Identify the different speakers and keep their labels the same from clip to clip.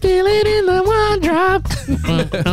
Speaker 1: Feel it in the one drop.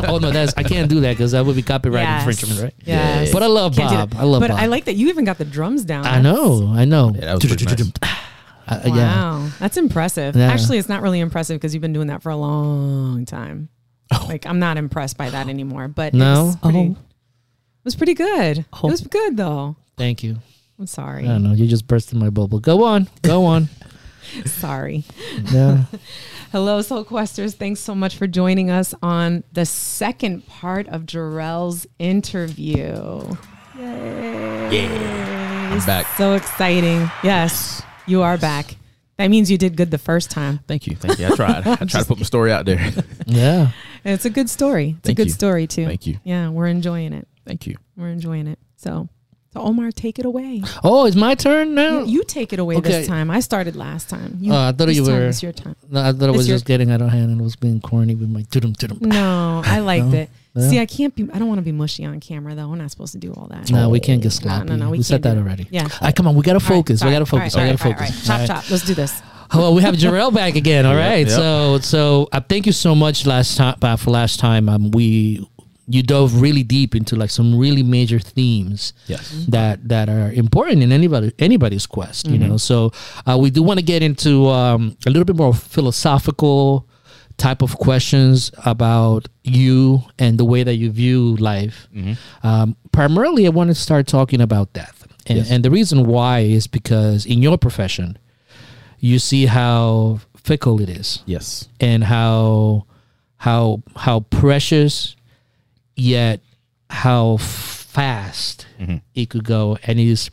Speaker 1: oh no, that's I can't do that because that would be copyright
Speaker 2: Yes.
Speaker 1: infringement, right?
Speaker 2: Yes.
Speaker 1: But I love
Speaker 2: Can't do
Speaker 1: Bob.
Speaker 2: that.
Speaker 1: I love
Speaker 2: But
Speaker 1: Bob.
Speaker 2: I like that you even got the drums down.
Speaker 1: I know. I know.
Speaker 3: Yeah, that was pretty nice.
Speaker 1: Uh,
Speaker 2: Wow,
Speaker 1: Yeah.
Speaker 2: that's impressive.
Speaker 1: Yeah.
Speaker 2: Actually, it's not really impressive because you've been doing that for a long time.
Speaker 1: Oh.
Speaker 2: Like I'm not impressed by that anymore. But
Speaker 1: No?
Speaker 2: it was pretty,
Speaker 1: Oh.
Speaker 2: it was pretty good.
Speaker 1: Oh.
Speaker 2: It was good though.
Speaker 1: Thank you.
Speaker 2: I'm sorry.
Speaker 1: I don't know. You just bursted my bubble. Go on. Go on.
Speaker 2: Sorry.
Speaker 1: Yeah.
Speaker 2: Hello, Soul Questers. Thanks so much for joining us on the second part of Jerrell's interview. Yay. Yeah.
Speaker 3: I'm back.
Speaker 2: So exciting. Yes, you are back. That means you did good the first time.
Speaker 3: Thank you. Thank you. I tried. I tried to put my story out there.
Speaker 1: Yeah.
Speaker 2: And it's a good story. It's
Speaker 3: Thank
Speaker 2: a good
Speaker 3: you.
Speaker 2: story too.
Speaker 3: Thank you.
Speaker 2: Yeah, we're enjoying it.
Speaker 3: Thank you.
Speaker 2: We're enjoying it. So, so Omar, take it away.
Speaker 1: Oh, it's my turn now.
Speaker 2: You, you take it away
Speaker 1: Okay.
Speaker 2: this time. I started last time. You,
Speaker 1: Oh, I thought
Speaker 2: this
Speaker 1: you were-
Speaker 2: It's your time.
Speaker 1: No, I thought I
Speaker 2: It's
Speaker 1: was
Speaker 2: your-
Speaker 1: just getting out of hand and was being corny with my tudum tudum.
Speaker 2: No, I liked
Speaker 1: No?
Speaker 2: it.
Speaker 1: Yeah.
Speaker 2: See, I can't be. I don't want to be mushy on camera though. We're not supposed to do all that.
Speaker 1: No, we can't get
Speaker 2: No,
Speaker 1: sloppy.
Speaker 2: no, no, we
Speaker 1: we said that already.
Speaker 2: Yeah.
Speaker 1: All right, come on. We gotta focus.
Speaker 2: All
Speaker 1: we gotta focus.
Speaker 2: all
Speaker 1: we gotta
Speaker 2: all right,
Speaker 1: focus.
Speaker 2: all
Speaker 1: All
Speaker 2: right.
Speaker 1: right.
Speaker 2: Chop, chop. Let's do this.
Speaker 1: Well, we have Jerrell back again. All
Speaker 3: Yep,
Speaker 1: right.
Speaker 3: yep.
Speaker 1: So, so uh, thank you so much last time. Uh, for last time, um, we you dove really deep into like some really major themes
Speaker 3: Yes.
Speaker 1: that that are important in anybody anybody's quest. You know. So, uh, we do want to get into um, a little bit more philosophical type of questions about you and the way that you view life. Um, primarily, I want to start talking about death, and,
Speaker 3: Yes.
Speaker 1: and the reason why is because in your profession, you see how fickle it is,
Speaker 3: Yes.
Speaker 1: and how how how precious, yet how fast
Speaker 3: Mm-hmm.
Speaker 1: it could go, and it is.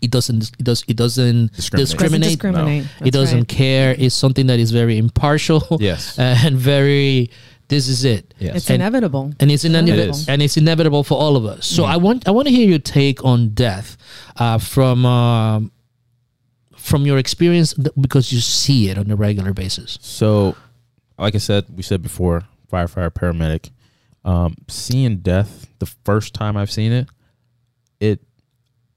Speaker 1: It doesn't. It does. It doesn't
Speaker 3: Discriminate.
Speaker 1: discriminate.
Speaker 2: Doesn't discriminate.
Speaker 1: it doesn't
Speaker 2: right.
Speaker 1: care. It's something that is very impartial.
Speaker 3: Yes.
Speaker 1: and very. This is it
Speaker 3: Yes.
Speaker 2: It's
Speaker 1: And-
Speaker 2: inevitable.
Speaker 1: and it's inevitable,
Speaker 3: It is.
Speaker 1: and it's inevitable for all of us. So I want I want to hear your take on death uh, from um, from your experience th- because you see it on a regular basis.
Speaker 3: So, like I said, we said before, firefighter, paramedic. Um, seeing death the first time I've seen it, it,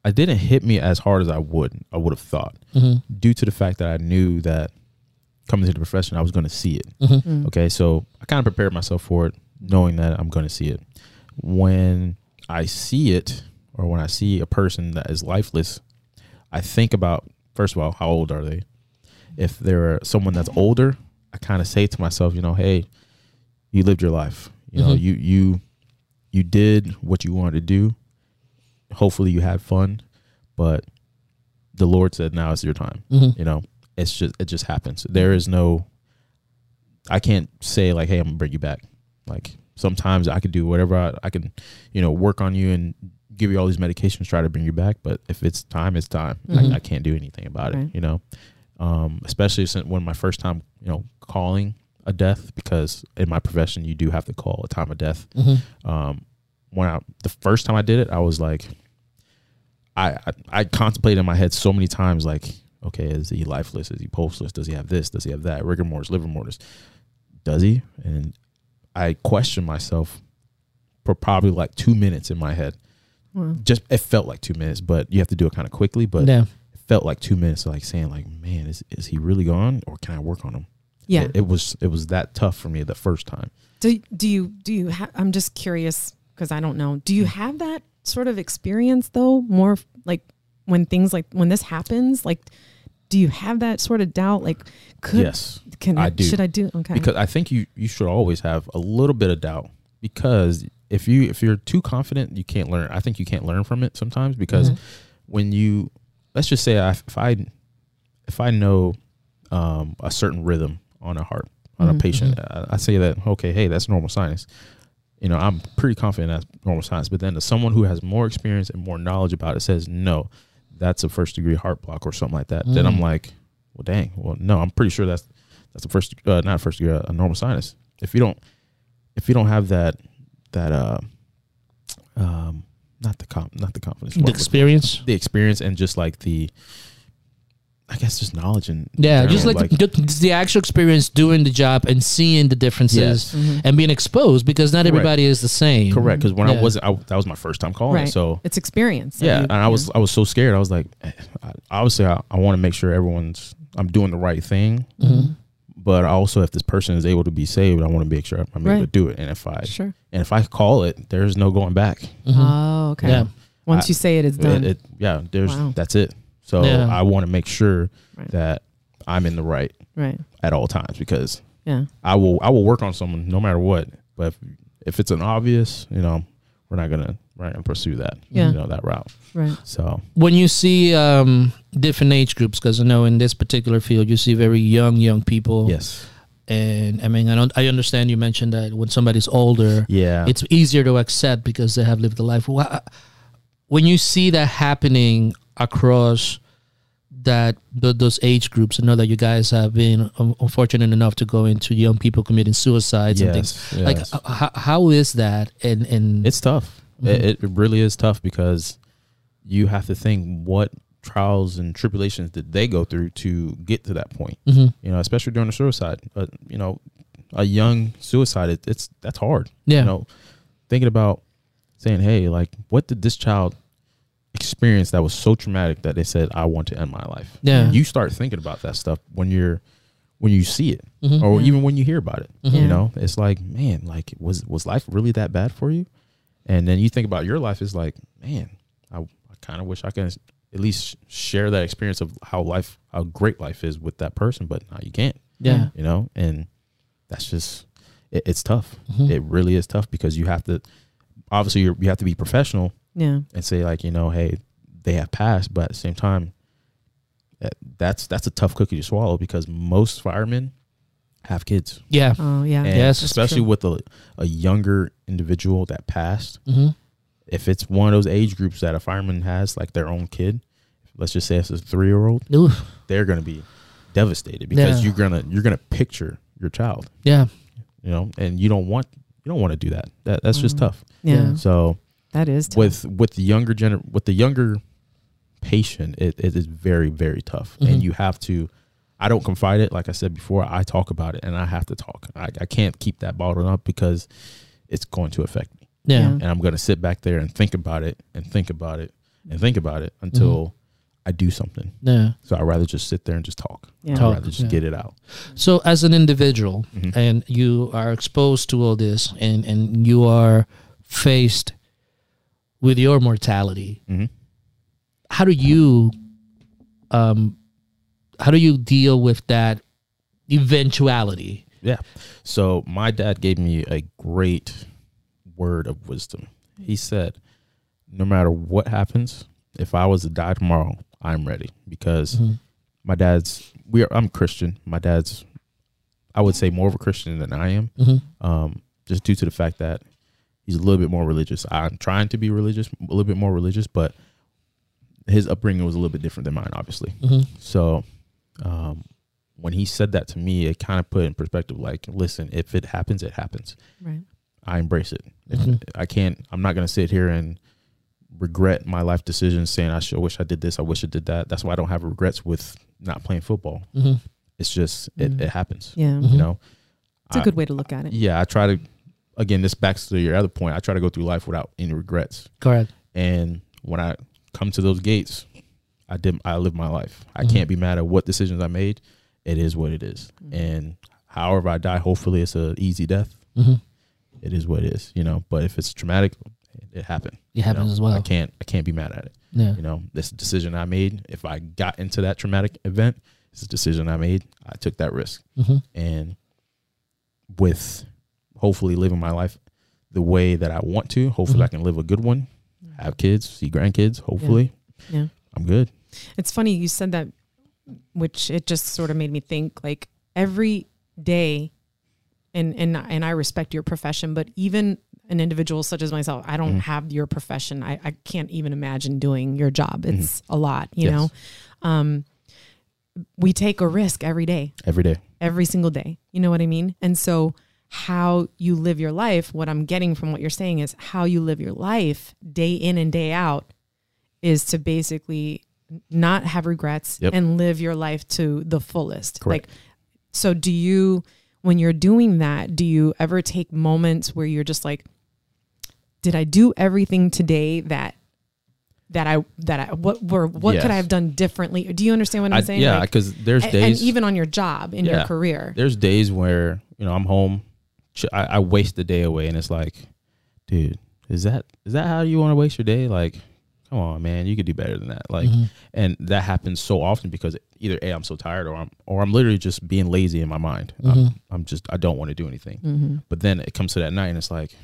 Speaker 3: I didn't hit me as hard as I would. I would have thought, due to the fact that I knew that coming to the profession, I was going to see it.
Speaker 2: Mm.
Speaker 3: Okay, so I kind of prepared myself for it, knowing that I'm going to see it. When I see it, or when I see a person that is lifeless, I think about first of all, how old are they? If they're someone that's older, I kind of say to myself, you know, hey, you lived your life. You know,
Speaker 1: Mhm.
Speaker 3: you you you did what you wanted to do. Hopefully, you had fun, but the Lord said now is your time
Speaker 1: Mhm.
Speaker 3: you know it's just it just happens there is no i can't say like hey i'm gonna bring you back like sometimes i could do whatever i, I can you know work on you and give you all these medications try to bring you back but if it's time it's time
Speaker 1: Mhm.
Speaker 3: I, I can't do anything about
Speaker 2: Right.
Speaker 3: it you know um especially since when my first time you know calling a death because in my profession you do have to call a time of death
Speaker 1: Mm-hmm.
Speaker 3: um when I the first time I did it, I was like, I I, I contemplated in my head so many times, like, okay, is he lifeless? Is he pulseless? Does he have this? Does he have that? Rigor mortis, livor mortis. Does he? And I questioned myself for probably like two minutes in my head.
Speaker 2: Wow.
Speaker 3: Just it felt like two minutes, but you have to do it kind of quickly. But
Speaker 1: yeah,
Speaker 3: it felt like two minutes, like saying, like, man, is is he really gone, or can I work on him?
Speaker 2: Yeah.
Speaker 3: It, it was it was that tough for me the first time.
Speaker 2: Do do you do you have? I'm just curious because I don't know. Do you have that sort of experience though? More like when things like when this happens, like do you have that sort of doubt? Like, could
Speaker 3: yes.
Speaker 2: can
Speaker 3: I do.
Speaker 2: should I do? Okay,
Speaker 3: because I think you you should always have a little bit of doubt because if you if you're too confident, you can't learn. I think you can't learn from it sometimes because
Speaker 2: Mhm.
Speaker 3: when you let's just say I, if I if I know um, a certain rhythm on a heart on
Speaker 2: Mhm.
Speaker 3: a patient, I, I say that okay, hey, that's normal sinus. You know, I'm pretty confident that's normal sinus. But then to someone who has more experience and more knowledge about it says no, that's a first degree heart block or something like that. Then I'm
Speaker 1: Mm.
Speaker 3: like, well, dang, well, no, I'm pretty sure that's that's a first uh, not first degree, a normal sinus. If you don't if you don't have that that uh um not the comp not the confidence
Speaker 1: the experience.
Speaker 3: the experience and just like the I guess just knowledge and
Speaker 1: Yeah, just
Speaker 3: general,
Speaker 1: like, the, the actual experience doing the job and seeing the differences
Speaker 3: Yes.
Speaker 2: Mm-hmm.
Speaker 1: and being exposed because not
Speaker 3: Correct.
Speaker 1: everybody is the same.
Speaker 3: correct because when
Speaker 1: Yeah.
Speaker 3: I wasn't, I, that was my first time calling.
Speaker 2: Right.
Speaker 3: So
Speaker 2: It's experience. that
Speaker 3: yeah,
Speaker 2: you-
Speaker 3: and I was I was so scared. I was like, eh, I, obviously, I, I want to make sure everyone's I'm doing the right thing.
Speaker 1: Mm-hmm.
Speaker 3: But also, if this person is able to be saved, I want to make sure I'm able to do it. And if I
Speaker 2: Sure.
Speaker 3: and if I call it, there's no going back.
Speaker 2: Oh, okay.
Speaker 1: Yeah.
Speaker 2: Once
Speaker 3: I-
Speaker 2: you say it, it's
Speaker 3: It,
Speaker 2: done.
Speaker 3: it- yeah, there's
Speaker 2: Wow.
Speaker 3: that's it. So
Speaker 1: Yeah.
Speaker 3: I want to make sure
Speaker 2: Right.
Speaker 3: that I'm in the right
Speaker 2: right.
Speaker 3: at all times because
Speaker 2: Yeah.
Speaker 3: I will I will work on someone no matter what. But if, if it's an obvious, you know, we're not gonna we're not gonna pursue that.
Speaker 2: Yeah.
Speaker 3: You know that route.
Speaker 2: Right.
Speaker 3: So
Speaker 1: When you see um, different age groups, because I know in this particular field you see very young, young people.
Speaker 3: yes,
Speaker 1: And I mean, I don't. I understand you mentioned that when somebody's older,
Speaker 3: yeah,
Speaker 1: it's easier to accept because they have lived the life. Wha- When you see that happening across that th- those age groups, I know that you guys have been um, unfortunate enough to go into young people committing suicides and things.
Speaker 3: yes,
Speaker 1: Like,
Speaker 3: yes.
Speaker 1: uh, how, how is that? And and
Speaker 3: it's tough.
Speaker 1: Mhm.
Speaker 3: It, it really is tough because you have to think what trials and tribulations did they go through to get to that point.
Speaker 1: Mhm.
Speaker 3: You know, especially during a suicide. But you know, a young suicide, it, it's that's hard.
Speaker 1: yeah,
Speaker 3: You know, thinking about saying, "Hey, like, what did this child experience that was so traumatic that they said I want to end my life?"
Speaker 1: yeah,
Speaker 3: You start thinking about that stuff when you're when you see it,
Speaker 1: Mhm.
Speaker 3: or
Speaker 2: Yeah.
Speaker 3: even when you hear about it.
Speaker 1: Mhm.
Speaker 3: You know, it's like, man, like, was was life really that bad for you? And then you think about your life, it's like, man, I, I kind of wish I can at least share that experience of how life, how great life is with that person, but now you can't.
Speaker 1: yeah,
Speaker 3: You know, and that's just it, it's tough.
Speaker 1: Mhm.
Speaker 3: It really is tough because you have to obviously you're, you have to be professional
Speaker 2: Yeah.
Speaker 3: and say like you know hey they have passed but at the same time that, that's that's a tough cookie to swallow because most firemen have kids
Speaker 1: yeah.
Speaker 2: Oh, yeah.
Speaker 3: and
Speaker 1: Yes.
Speaker 3: especially
Speaker 2: true.
Speaker 3: with a, a younger individual that passed
Speaker 1: hmm
Speaker 3: if it's one of those age groups that a fireman has like their own kid let's just say it's a three-year-old
Speaker 1: Ooh,
Speaker 3: they're going to be devastated because
Speaker 1: Yeah.
Speaker 3: you're gonna you're gonna picture your child
Speaker 1: yeah,
Speaker 3: you know and you don't want you don't want to do that that that's just
Speaker 2: Mhm.
Speaker 3: tough
Speaker 2: Yeah.
Speaker 1: Yeah.
Speaker 3: so
Speaker 2: That is tough.
Speaker 3: with with the younger gener with the younger patient it, it is very very tough
Speaker 1: Mhm.
Speaker 3: and you have to i don't confide it like i said before i talk about it and i have to talk i, I can't keep that bottled up because it's going to affect me
Speaker 1: yeah,
Speaker 2: Yeah.
Speaker 3: and i'm going to sit back there and think about it and think about it and think about it until i do something
Speaker 1: yeah.
Speaker 3: so i'd rather just sit there and just talk
Speaker 2: Yeah.
Speaker 3: i'd rather just
Speaker 1: yeah.
Speaker 3: get it out
Speaker 1: So as an individual,
Speaker 3: Mhm.
Speaker 1: and you are exposed to all this, and and you are faced with your mortality,
Speaker 3: Mhm.
Speaker 1: how do you, um, how do you deal with that eventuality?
Speaker 3: Yeah. So my dad gave me a great word of wisdom. He said, no matter what happens, if I was to die tomorrow, I'm ready because
Speaker 1: Mhm.
Speaker 3: my dad's we are I'm Christian. My dad's I would say more of a Christian than I am.
Speaker 1: Mhm.
Speaker 3: Um, just due to the fact that he's a little bit more religious. I'm trying to be religious, a little bit more religious, but his upbringing was a little bit different than mine, obviously.
Speaker 1: Mhm.
Speaker 3: So um, when he said that to me, it kind of put in perspective like, listen, if it happens, it happens.
Speaker 2: Right.
Speaker 3: I embrace it.
Speaker 1: Mhm.
Speaker 3: I can't, I'm not going to sit here and regret my life decisions saying, I should, wish I did this. I wish I did that. That's why I don't have regrets with not playing football.
Speaker 1: Mhm.
Speaker 3: It's just, it,
Speaker 2: Mm.
Speaker 3: it happens.
Speaker 2: Yeah.
Speaker 3: You know,
Speaker 2: It's a good way to look at it.
Speaker 3: yeah, I try to. Again, this backs to your other point. I try to go through life without any regrets.
Speaker 1: Correct.
Speaker 3: And when I come to those gates, I did. I live my life. I
Speaker 1: Mhm.
Speaker 3: can't be mad at what decisions I made. It is what it is.
Speaker 2: Mhm.
Speaker 3: And however I die, hopefully it's a easy death.
Speaker 1: Mhm.
Speaker 3: It is what it is. You know. But if it's traumatic, it, it happened.
Speaker 1: It happens
Speaker 3: you know?
Speaker 1: as well.
Speaker 3: I can't. I can't be mad at it.
Speaker 1: Yeah.
Speaker 3: You know, this decision I made. If I got into that traumatic event, it's a decision I made. I took that risk
Speaker 1: Mhm.
Speaker 3: and with hopefully living my life the way that I want to. Hopefully, I
Speaker 1: Mhm.
Speaker 3: can live a good one, have kids, see grandkids. Hopefully,
Speaker 2: Yeah.
Speaker 3: I'm good.
Speaker 2: It's funny you said that, which it just sort of made me think like every day, and and and I respect your profession, but even an individual such as myself, I don't
Speaker 3: Mhm.
Speaker 2: have your profession. I, I can't even imagine doing your job. It's a lot, you
Speaker 3: Yes.
Speaker 2: know. Um, we take a risk every day,
Speaker 3: Every day.
Speaker 2: every single day. You know what I mean? And so how you live your life, what I'm getting from what you're saying is how you live your life day in and day out is to basically not have regrets
Speaker 3: Yep.
Speaker 2: and live your life to the fullest.
Speaker 3: Correct.
Speaker 2: Like, so do you, when you're doing that, do you ever take moments where you're just like, did I do everything today that that I that I what were what could I have done differently? Do you understand what I'm
Speaker 3: I,
Speaker 2: saying?
Speaker 3: yeah,
Speaker 2: Like,
Speaker 3: because there's days
Speaker 2: and even on your job in your career.
Speaker 3: there's days where you know I'm home, I, I waste the day away, and it's like, dude, is that is that how you want to waste your day? Like, come on, man, you could do better than that. Like,
Speaker 1: Mhm.
Speaker 3: and that happens so often because either a I'm so tired or I'm or I'm literally just being lazy in my mind. I'm,
Speaker 1: Mhm.
Speaker 3: I'm just I don't want to do anything.
Speaker 2: Mm-hmm.
Speaker 3: But then it comes to that night, and it's like,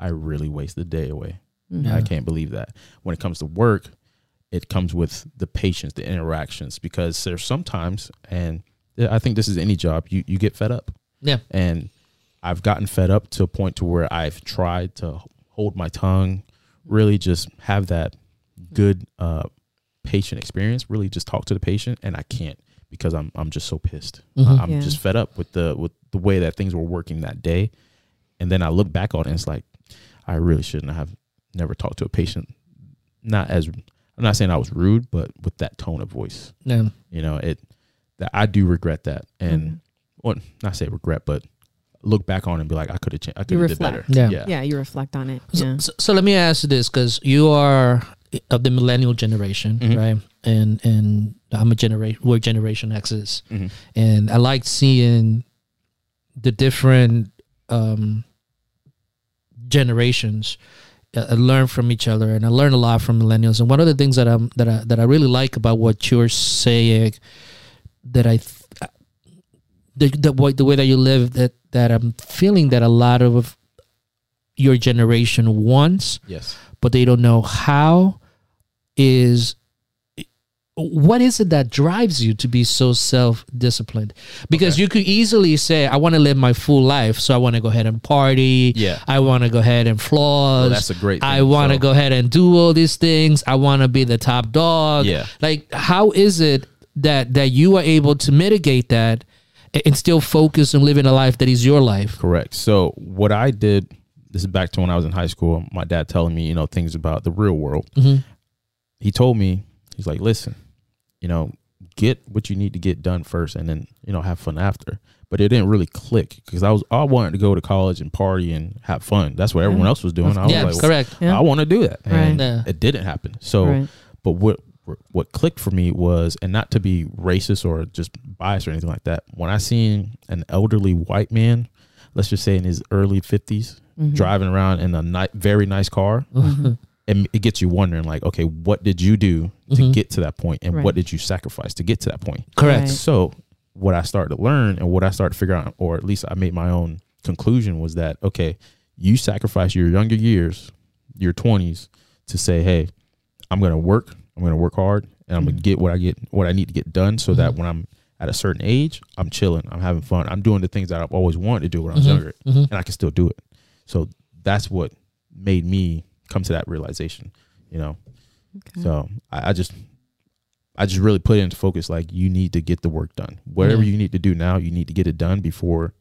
Speaker 3: I really wasted the day away.
Speaker 1: Yeah.
Speaker 3: I can't believe that. When it comes to work, it comes with the patience, the interactions, because there's sometimes, and I think this is any job, you you get fed up,
Speaker 1: Yeah.
Speaker 3: and I've gotten fed up to a point to where I've tried to hold my tongue, really just have that good uh, patient experience, really just talk to the patient, and I can't because I'm I'm just so pissed.
Speaker 1: Mhm.
Speaker 3: I'm
Speaker 2: Yeah.
Speaker 3: just fed up with the with the way that things were working that day, and then I look back on it, and it's like I really shouldn't have never talked to a patient. Not as I'm not saying I was rude, but with that tone of voice,
Speaker 1: Yeah.
Speaker 3: you know, it that I do regret that, and
Speaker 2: Mhm.
Speaker 3: well, not say regret, but look back on it and be like, I could have changed. I could have did better.
Speaker 2: reflect.
Speaker 1: Yeah.
Speaker 2: yeah, you reflect on it.
Speaker 1: So,
Speaker 2: Yeah.
Speaker 1: so, so let me ask you this, because you are of the millennial generation,
Speaker 3: Mhm.
Speaker 1: right? And and I'm a generation, we're Generation X's,
Speaker 3: Mhm.
Speaker 1: and I like seeing the different um, generations uh, learn from each other, and I learn a lot from millennials. And one of the things that I'm that I that I really like about what you're saying, that I. Th- the, the way the way that you live that that I'm feeling that a lot of your generation wants
Speaker 3: Yes.
Speaker 1: but they don't know how is what is it that drives you to be so self-disciplined because
Speaker 3: Okay.
Speaker 1: you could easily say i want to live my full life so i want to go ahead and party
Speaker 3: Yeah.
Speaker 1: i want to go ahead and floss
Speaker 3: Well, that's a great. Thing.
Speaker 1: i want to
Speaker 3: So,
Speaker 1: go ahead and do all these things i want to be the top dog
Speaker 3: Yeah.
Speaker 1: like how is it that that you are able to mitigate that and still focus on living a life that is your life
Speaker 3: Correct. So what I did. This is back to when I was in high school. My dad telling me, you know, things about the real world.
Speaker 1: Mhm.
Speaker 3: He told me, he's like, listen, you know, get what you need to get done first, and then you know have fun after. But it didn't really click because I was I wanted to go to college and party and have fun. That's what everyone
Speaker 2: Yeah.
Speaker 3: else was doing. I was
Speaker 1: yeah
Speaker 3: like,
Speaker 1: correct
Speaker 2: Yeah.
Speaker 3: I want to do that, and
Speaker 1: Right.
Speaker 3: It didn't happen. So,
Speaker 2: Right.
Speaker 3: but what what clicked for me was, and not to be racist or just biased or anything like that. When I seen an elderly white man, let's just say in his early 50s,
Speaker 2: Mhm.
Speaker 3: driving around in a ni- very nice car, and it gets you wondering, like, okay, what did you do to
Speaker 1: Mhm.
Speaker 3: get to that point, and
Speaker 2: Right.
Speaker 3: what did you sacrifice to get to that point?
Speaker 1: correct
Speaker 2: Right.
Speaker 3: So, what I started to learn and what I started to figure out, or at least I made my own conclusion, was that okay, you sacrifice your younger years, your 20s, to say, hey, I'm going to work, I'm going to work hard, and I'm going to get what I get, what I need to get done, so that
Speaker 1: Mhm.
Speaker 3: when I'm at a certain age, I'm chilling, I'm having fun, I'm doing the things that I've always wanted to do when I was
Speaker 1: Mhm.
Speaker 3: younger, and I can still do it. So that's what made me come to that realization, you know.
Speaker 2: Okay.
Speaker 3: So I, I just, I just really put it into focus. Like you need to get the work done. Whatever
Speaker 1: Yeah.
Speaker 3: you need to do now, you need to get it done before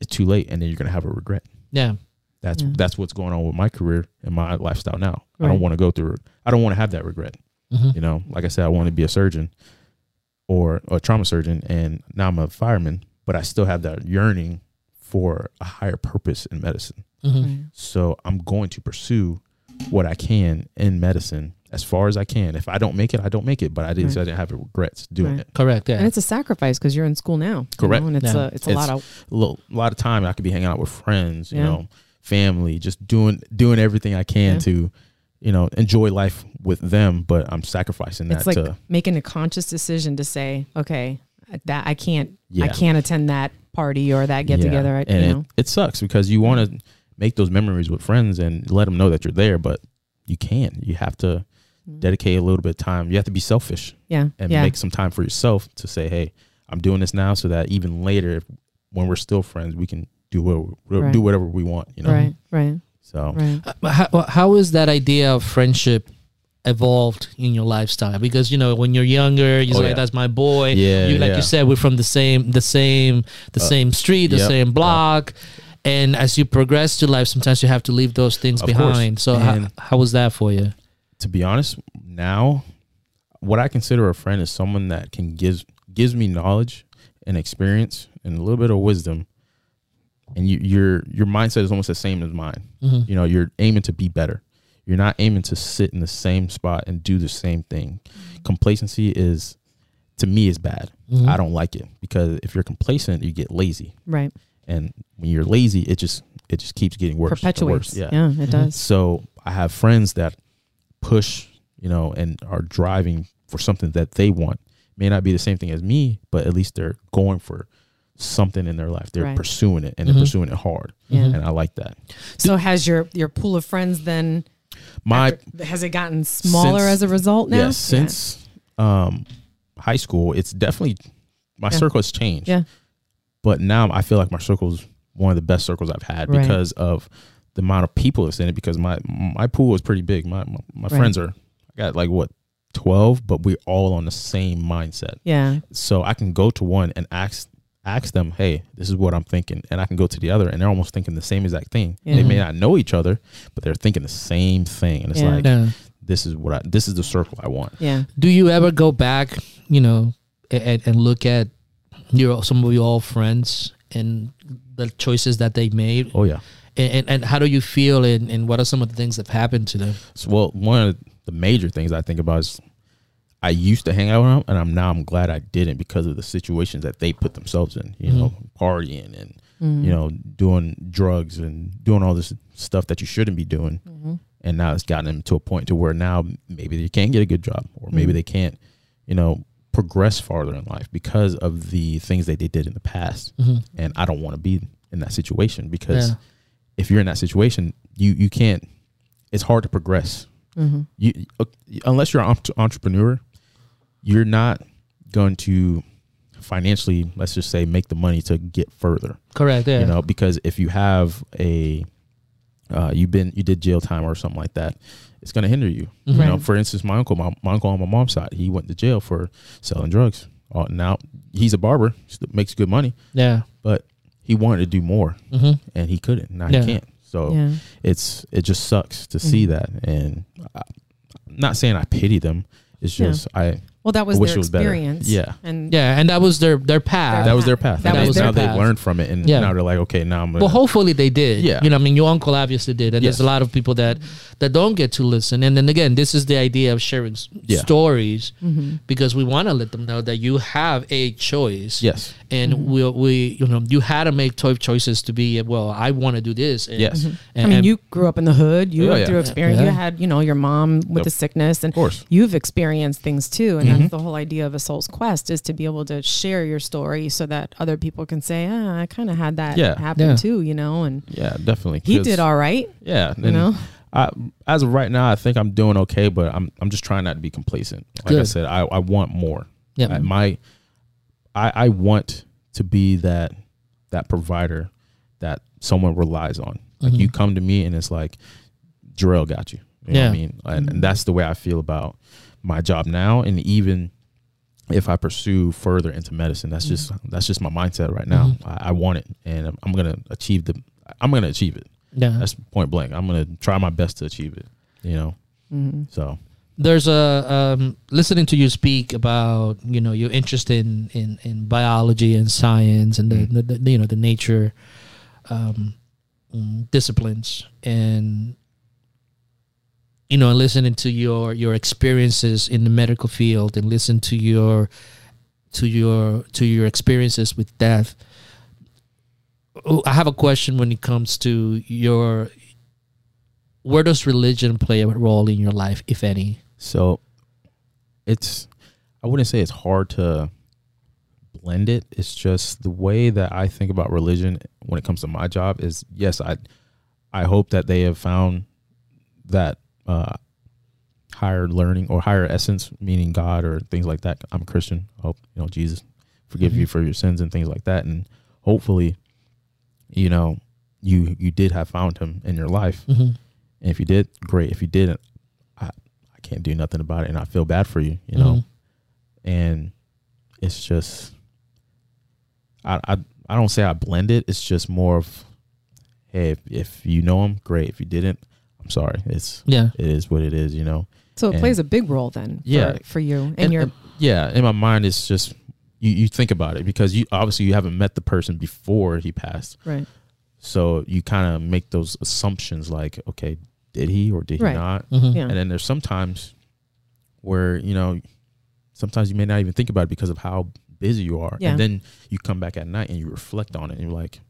Speaker 3: it's too late, and then you're gonna have a regret.
Speaker 1: yeah
Speaker 3: That's
Speaker 2: Yeah.
Speaker 3: that's what's going on with my career and my lifestyle now. I don't want to go through. I don't want to have that regret.
Speaker 1: Mhm.
Speaker 3: You know, like I said, I want to be a surgeon or a trauma surgeon, and now I'm a fireman, but I still have that yearning for a higher purpose in medicine.
Speaker 1: Mhm.
Speaker 3: So I'm going to pursue what I can in medicine as far as I can. If I don't make it, I don't make it. But I didn't.
Speaker 2: Right.
Speaker 3: I didn't have regrets doing
Speaker 2: Right.
Speaker 3: it.
Speaker 1: Correct. Yeah.
Speaker 2: And it's a sacrifice because you're in school now. you
Speaker 3: Correct.
Speaker 2: know, and it's
Speaker 1: Yeah.
Speaker 2: a it's a
Speaker 3: It's-
Speaker 2: lot of
Speaker 3: A little, a lot of time I could be hanging out with friends, you
Speaker 2: Yeah.
Speaker 3: know, family, just doing doing everything I can
Speaker 2: Yeah.
Speaker 3: to, you know, enjoy life with them. But I'm sacrificing that
Speaker 2: it's like
Speaker 3: to
Speaker 2: making a conscious decision to say, okay, that I can't I can't attend that party or that get
Speaker 3: Yeah.
Speaker 2: together. I-
Speaker 3: And
Speaker 2: you
Speaker 3: it,
Speaker 2: know,
Speaker 3: it sucks because you want to make those memories with friends and let them know that you're there, but you can't. You have to mm. dedicate a little bit of time. You have to be selfish.
Speaker 2: yeah,
Speaker 3: and
Speaker 2: yeah,
Speaker 3: make some time for yourself to say, "Hey, I'm doing this now," so that even later, if, when we're still friends, we can do what
Speaker 2: Right.
Speaker 3: do whatever we want. You know.
Speaker 2: right, right,
Speaker 3: So
Speaker 2: right.
Speaker 1: Uh, How, how is that idea of friendship evolved in your lifestyle? Because you know, when you're younger, you're
Speaker 3: Oh,
Speaker 1: like,
Speaker 3: yeah.
Speaker 1: "That's my boy."
Speaker 3: Yeah,
Speaker 1: You like
Speaker 3: yeah.
Speaker 1: you said, we're from the same, the same, the
Speaker 3: Uh,
Speaker 1: same street, the
Speaker 3: yep,
Speaker 1: same block. And as you progress through life, sometimes you have to leave those things
Speaker 3: Of course.
Speaker 1: behind. So, how, how was that for you?
Speaker 3: to be honest, now what I consider a friend is someone that can gives gives me knowledge and experience and a little bit of wisdom. And you, your your mindset is almost the same as mine.
Speaker 1: Mhm.
Speaker 3: You know, you're aiming to be better. You're not aiming to sit in the same spot and do the same thing. Complacency is, to me, is bad.
Speaker 1: Mhm.
Speaker 3: I don't like it because if you're complacent, you get lazy,
Speaker 2: Right.
Speaker 3: and when you're lazy, it just it just keeps getting worse.
Speaker 2: Perpetuates.
Speaker 3: worse. Yeah.
Speaker 2: Yeah, it
Speaker 1: Mhm.
Speaker 2: does.
Speaker 3: So I have friends that push, you know, and are driving for something that they want. May not be the same thing as me, but at least they're going for something in their life. They're
Speaker 2: Right.
Speaker 3: pursuing it and
Speaker 1: Mhm.
Speaker 3: they're pursuing it hard.
Speaker 2: Yeah.
Speaker 3: And I like that.
Speaker 2: So has your your pool of friends then
Speaker 3: My
Speaker 2: after- has it gotten smaller
Speaker 3: Since-
Speaker 2: as a result now?
Speaker 3: yeah, since um high school, it's definitely my
Speaker 2: Yeah.
Speaker 3: circle has changed.
Speaker 2: Yeah.
Speaker 3: But now I feel like my circle is one of the best circles I've had
Speaker 2: Right.
Speaker 3: because of the amount of people that's in it. Because my my pool is pretty big. My my, my
Speaker 2: Right.
Speaker 3: friends are I got like what twelve, but we're all on the same mindset.
Speaker 2: yeah,
Speaker 3: So I can go to one and ask ask them, hey, this is what I'm thinking, and I can go to the other, and they're almost thinking the same exact thing. They may not know each other, but they're thinking the same thing, and it's
Speaker 2: Yeah.
Speaker 3: like
Speaker 1: Yeah.
Speaker 3: this is what I this is the circle I want.
Speaker 2: yeah,
Speaker 1: Do you ever go back, you know, and, and look at your some of your old friends and the choices that they made,
Speaker 3: Oh yeah.
Speaker 1: and, and, and how do you feel, and, and what are some of the things that happened to them?
Speaker 3: So, well, one of the major things I think about is I used to hang out with them, and I'm now I'm glad I didn't because of the situations that they put themselves in. You know, partying and
Speaker 2: Mm-hmm.
Speaker 3: you know doing drugs and doing all this stuff that you shouldn't be doing.
Speaker 2: Mm-hmm.
Speaker 3: And now it's gotten them to a point to where now maybe they can't get a good job, or maybe
Speaker 2: Mhm.
Speaker 3: they can't, you know, progress farther in life because of the things that they did in the past.
Speaker 1: Mm-hmm.
Speaker 3: And I don't want to be in that situation because
Speaker 1: Yeah.
Speaker 3: if you're in that situation, you you can't. It's hard to progress
Speaker 2: Mm-hmm.
Speaker 3: you uh, unless you're an entrepreneur, you're not going to financially, let's just say, make the money to get further.
Speaker 1: Correct. Yeah.
Speaker 3: You know, because if you have a uh, you've been you did jail time or something like that, it's going to hinder you.
Speaker 1: Mhm.
Speaker 3: You know, for instance, my uncle, my, my uncle on my mom's side, he went to jail for selling drugs. Uh, now he's a barber, makes good money,
Speaker 1: Yeah.
Speaker 3: but he wanted to do more
Speaker 1: Mm-hmm.
Speaker 3: and he couldn't. Now
Speaker 1: Yeah.
Speaker 3: he can't. So
Speaker 2: Yeah,
Speaker 3: it's it just sucks to see
Speaker 2: Mhm.
Speaker 3: that and I, I'm not saying i pity them it's
Speaker 2: Yeah.
Speaker 3: just i
Speaker 2: well, that was their
Speaker 3: it was better.
Speaker 2: experience.
Speaker 3: Yeah.
Speaker 2: and
Speaker 1: Yeah, and that was their their path.
Speaker 3: that was their path
Speaker 2: That
Speaker 3: now,
Speaker 2: was
Speaker 3: now
Speaker 2: their
Speaker 3: they've
Speaker 1: path.
Speaker 3: learned from it and
Speaker 1: Yeah.
Speaker 3: now they're like okay now i'm gonna
Speaker 1: Well, hopefully they did.
Speaker 3: Yeah.
Speaker 1: You know, I mean, your uncle obviously did, and
Speaker 3: Yes.
Speaker 1: there's a lot of people that that don't get to listen. And then again, this is the idea of sharing
Speaker 3: Yeah.
Speaker 1: stories
Speaker 2: Mhm.
Speaker 1: because we want to let them know that you have a choice.
Speaker 3: yes
Speaker 1: And
Speaker 2: Mm-hmm.
Speaker 1: we we you know you had to make tough choices to be well. I want to do this. And,
Speaker 3: yes
Speaker 2: Mhm.
Speaker 1: And,
Speaker 2: I mean,
Speaker 1: and-
Speaker 2: you grew up in the hood. You
Speaker 3: Yeah,
Speaker 2: went
Speaker 3: yeah.
Speaker 2: through experience.
Speaker 1: Yeah.
Speaker 2: You had, you know, your mom with
Speaker 3: Yep.
Speaker 2: the sickness, and
Speaker 3: of course
Speaker 2: you've experienced things too. And
Speaker 3: Mhm.
Speaker 2: that's the whole idea of a soul's quest is to be able to share your story so that other people can say, ah, I kind of had that
Speaker 3: Yeah.
Speaker 2: happen
Speaker 1: Yeah.
Speaker 2: too, you know. And
Speaker 3: yeah definitely
Speaker 2: he did all right,
Speaker 3: yeah
Speaker 2: you know.
Speaker 3: I, as of right now i think i'm doing okay but i'm i'm just trying not to be complacent like i said i, I want more
Speaker 1: yeah,
Speaker 3: I, my I, I want to be that that provider that someone relies on. Like
Speaker 1: Mhm.
Speaker 3: you come to me and it's like Jerrell got you. You know what
Speaker 1: Yeah.
Speaker 3: I mean? And, and that's the way I feel about my job now. And even if I pursue further into medicine, that's just that's just my mindset right now.
Speaker 1: Mhm.
Speaker 3: I, I want it and I'm, I'm gonna achieve the I'm gonna achieve it.
Speaker 1: yeah.
Speaker 3: That's point blank. I'm gonna try my best to achieve it. You know?
Speaker 2: Mhm.
Speaker 3: So
Speaker 1: there's a um, listening to you speak about you know your interest in in, in biology and science and the,
Speaker 3: Mhm.
Speaker 1: the, the you know the nature um, mm, disciplines. And you know listening to your your experiences in the medical field and listen to your to your to your experiences with death. Oh, I have a question when it comes to your where does religion play a role in your life if any
Speaker 3: So it's I wouldn't say it's hard to blend it. It's just the way that I think about religion when it comes to my job is yes, I I hope that they have found that uh higher learning or higher essence, meaning God or things like that. I'm a Christian. I hope, you know, Jesus forgive you
Speaker 1: Mhm.
Speaker 3: for your sins and things like that. And hopefully, you know, you you did have found him in your life.
Speaker 1: mm-hmm.
Speaker 3: And if you did, great. If you didn't, can't do nothing about it, and I feel bad for you, you know. Mm-hmm. And it's just, I I I don't say I blend it. It's just more of, hey, if, if you know him, great. If you didn't, I'm sorry. It's
Speaker 1: yeah
Speaker 3: it is what it is, you know.
Speaker 2: So it
Speaker 3: And-
Speaker 2: plays a big role then. For,
Speaker 3: Yeah.
Speaker 2: for you and,
Speaker 3: and,
Speaker 2: your
Speaker 3: and- yeah, in my mind, it's just you, you think about it because you obviously you haven't met the person before he passed,
Speaker 2: right.
Speaker 3: so you kind of make those assumptions like, okay, did he or did
Speaker 2: Right.
Speaker 3: he not?
Speaker 1: Mhm.
Speaker 2: Yeah.
Speaker 3: And then there's sometimes where you know, sometimes you may not even think about it because of how busy you are,
Speaker 2: Yeah.
Speaker 3: and then you come back at night and you reflect on it, and you're like,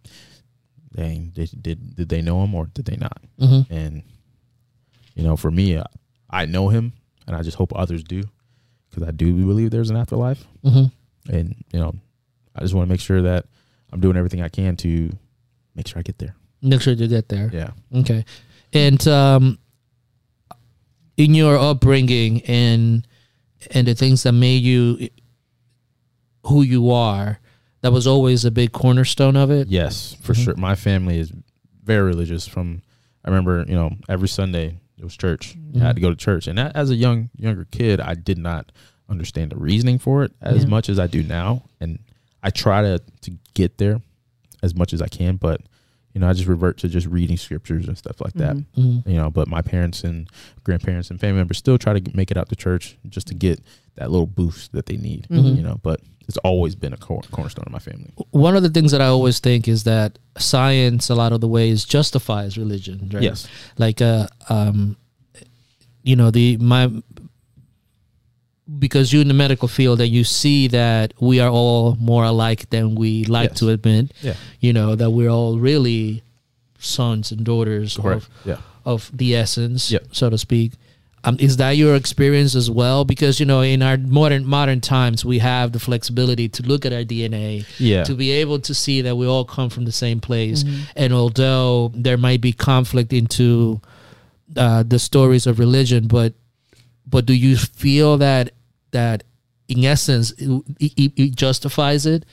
Speaker 3: dang, did did did they know him or did they not?
Speaker 1: Mhm.
Speaker 3: And you know, for me, I, I know him, and I just hope others do, because I do believe there's an afterlife.
Speaker 1: Mhm.
Speaker 3: And you know, I just want to make sure that I'm doing everything I can to make sure I get there.
Speaker 1: Make sure you get there.
Speaker 3: Yeah.
Speaker 1: Okay. And um, in your upbringing and and the things that made you who you are, that was always a big cornerstone of it.
Speaker 3: Yes, for
Speaker 1: Mhm.
Speaker 3: sure. My family is very religious. From I remember, you know, every Sunday it was church. I had to go to church, and that, as a young younger kid, I did not understand the reasoning for it as
Speaker 2: Yeah.
Speaker 3: much as I do now, and I try to to get there as much as I can. But you know, I just revert to just reading scriptures and stuff like that.
Speaker 2: Mhm.
Speaker 1: Mhm.
Speaker 3: You know, but my parents and grandparents and family members still try to make it out to church just to get that little boost that they need.
Speaker 2: Mhm.
Speaker 3: You know, but it's always been a cor- cornerstone of my family.
Speaker 1: One of the things that I always think is that science, a lot of the ways, justifies religion. Right?
Speaker 3: Yes.
Speaker 1: like uh um you know the my because you're in the medical field and you see that we are all more alike than we like
Speaker 3: Yes.
Speaker 1: to admit
Speaker 3: Yeah.
Speaker 1: you know that we're all really sons and daughters
Speaker 3: Correct.
Speaker 1: of,
Speaker 3: Yeah.
Speaker 1: of the essence
Speaker 3: Yep.
Speaker 1: so to speak um, is that your experience as well because you know in our modern modern times we have the flexibility to look at our dna
Speaker 3: Yeah.
Speaker 1: to be able to see that we all come from the same place and although there might be conflict into uh, the stories of religion but but do you feel that that in essence it, it, it justifies it.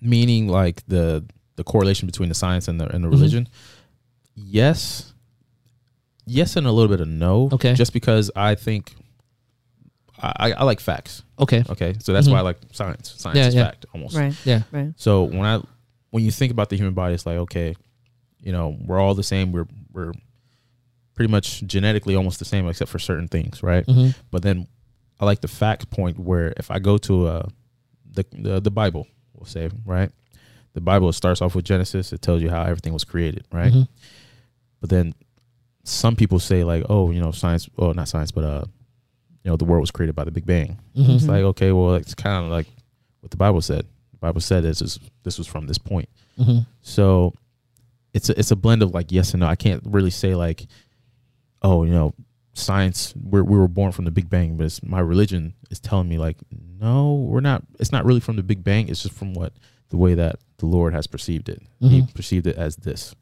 Speaker 3: Meaning like the the correlation between the science and the and the
Speaker 1: Mhm.
Speaker 3: religion? Yes. Yes and a little bit of no.
Speaker 1: Okay.
Speaker 3: just because i think i i, I like facts.
Speaker 1: Okay.
Speaker 3: Okay? So that's
Speaker 1: Mhm.
Speaker 3: why i like science. Science
Speaker 1: Yeah,
Speaker 3: is
Speaker 1: yeah.
Speaker 3: fact almost.
Speaker 2: Right.
Speaker 1: yeah.
Speaker 2: Right.
Speaker 3: so when i when you think about the human body it's like okay you know we're all the same. We're we're pretty much genetically almost the same except for certain things right?
Speaker 1: Hmm
Speaker 3: but then I like the fact point where if I go to uh, the, the the Bible, we'll say right, the Bible starts off with Genesis. It tells you how everything was created, right?
Speaker 1: Mhm.
Speaker 3: But then some people say like, oh, you know, science, well, not science, but uh, you know, the world was created by the Big Bang.
Speaker 1: Mhm.
Speaker 3: It's like okay, well, it's kind of like what the Bible said. The Bible said this is this was from this point.
Speaker 1: Mhm.
Speaker 3: So it's a, it's a blend of like yes and no. I can't really say like, oh, you know, science. We're, we were born from the Big Bang, but it's, my religion is telling me like, no, we're not. It's not really from the Big Bang. It's just from what the way that the Lord has perceived it. He
Speaker 1: Mhm.
Speaker 3: perceived it as this,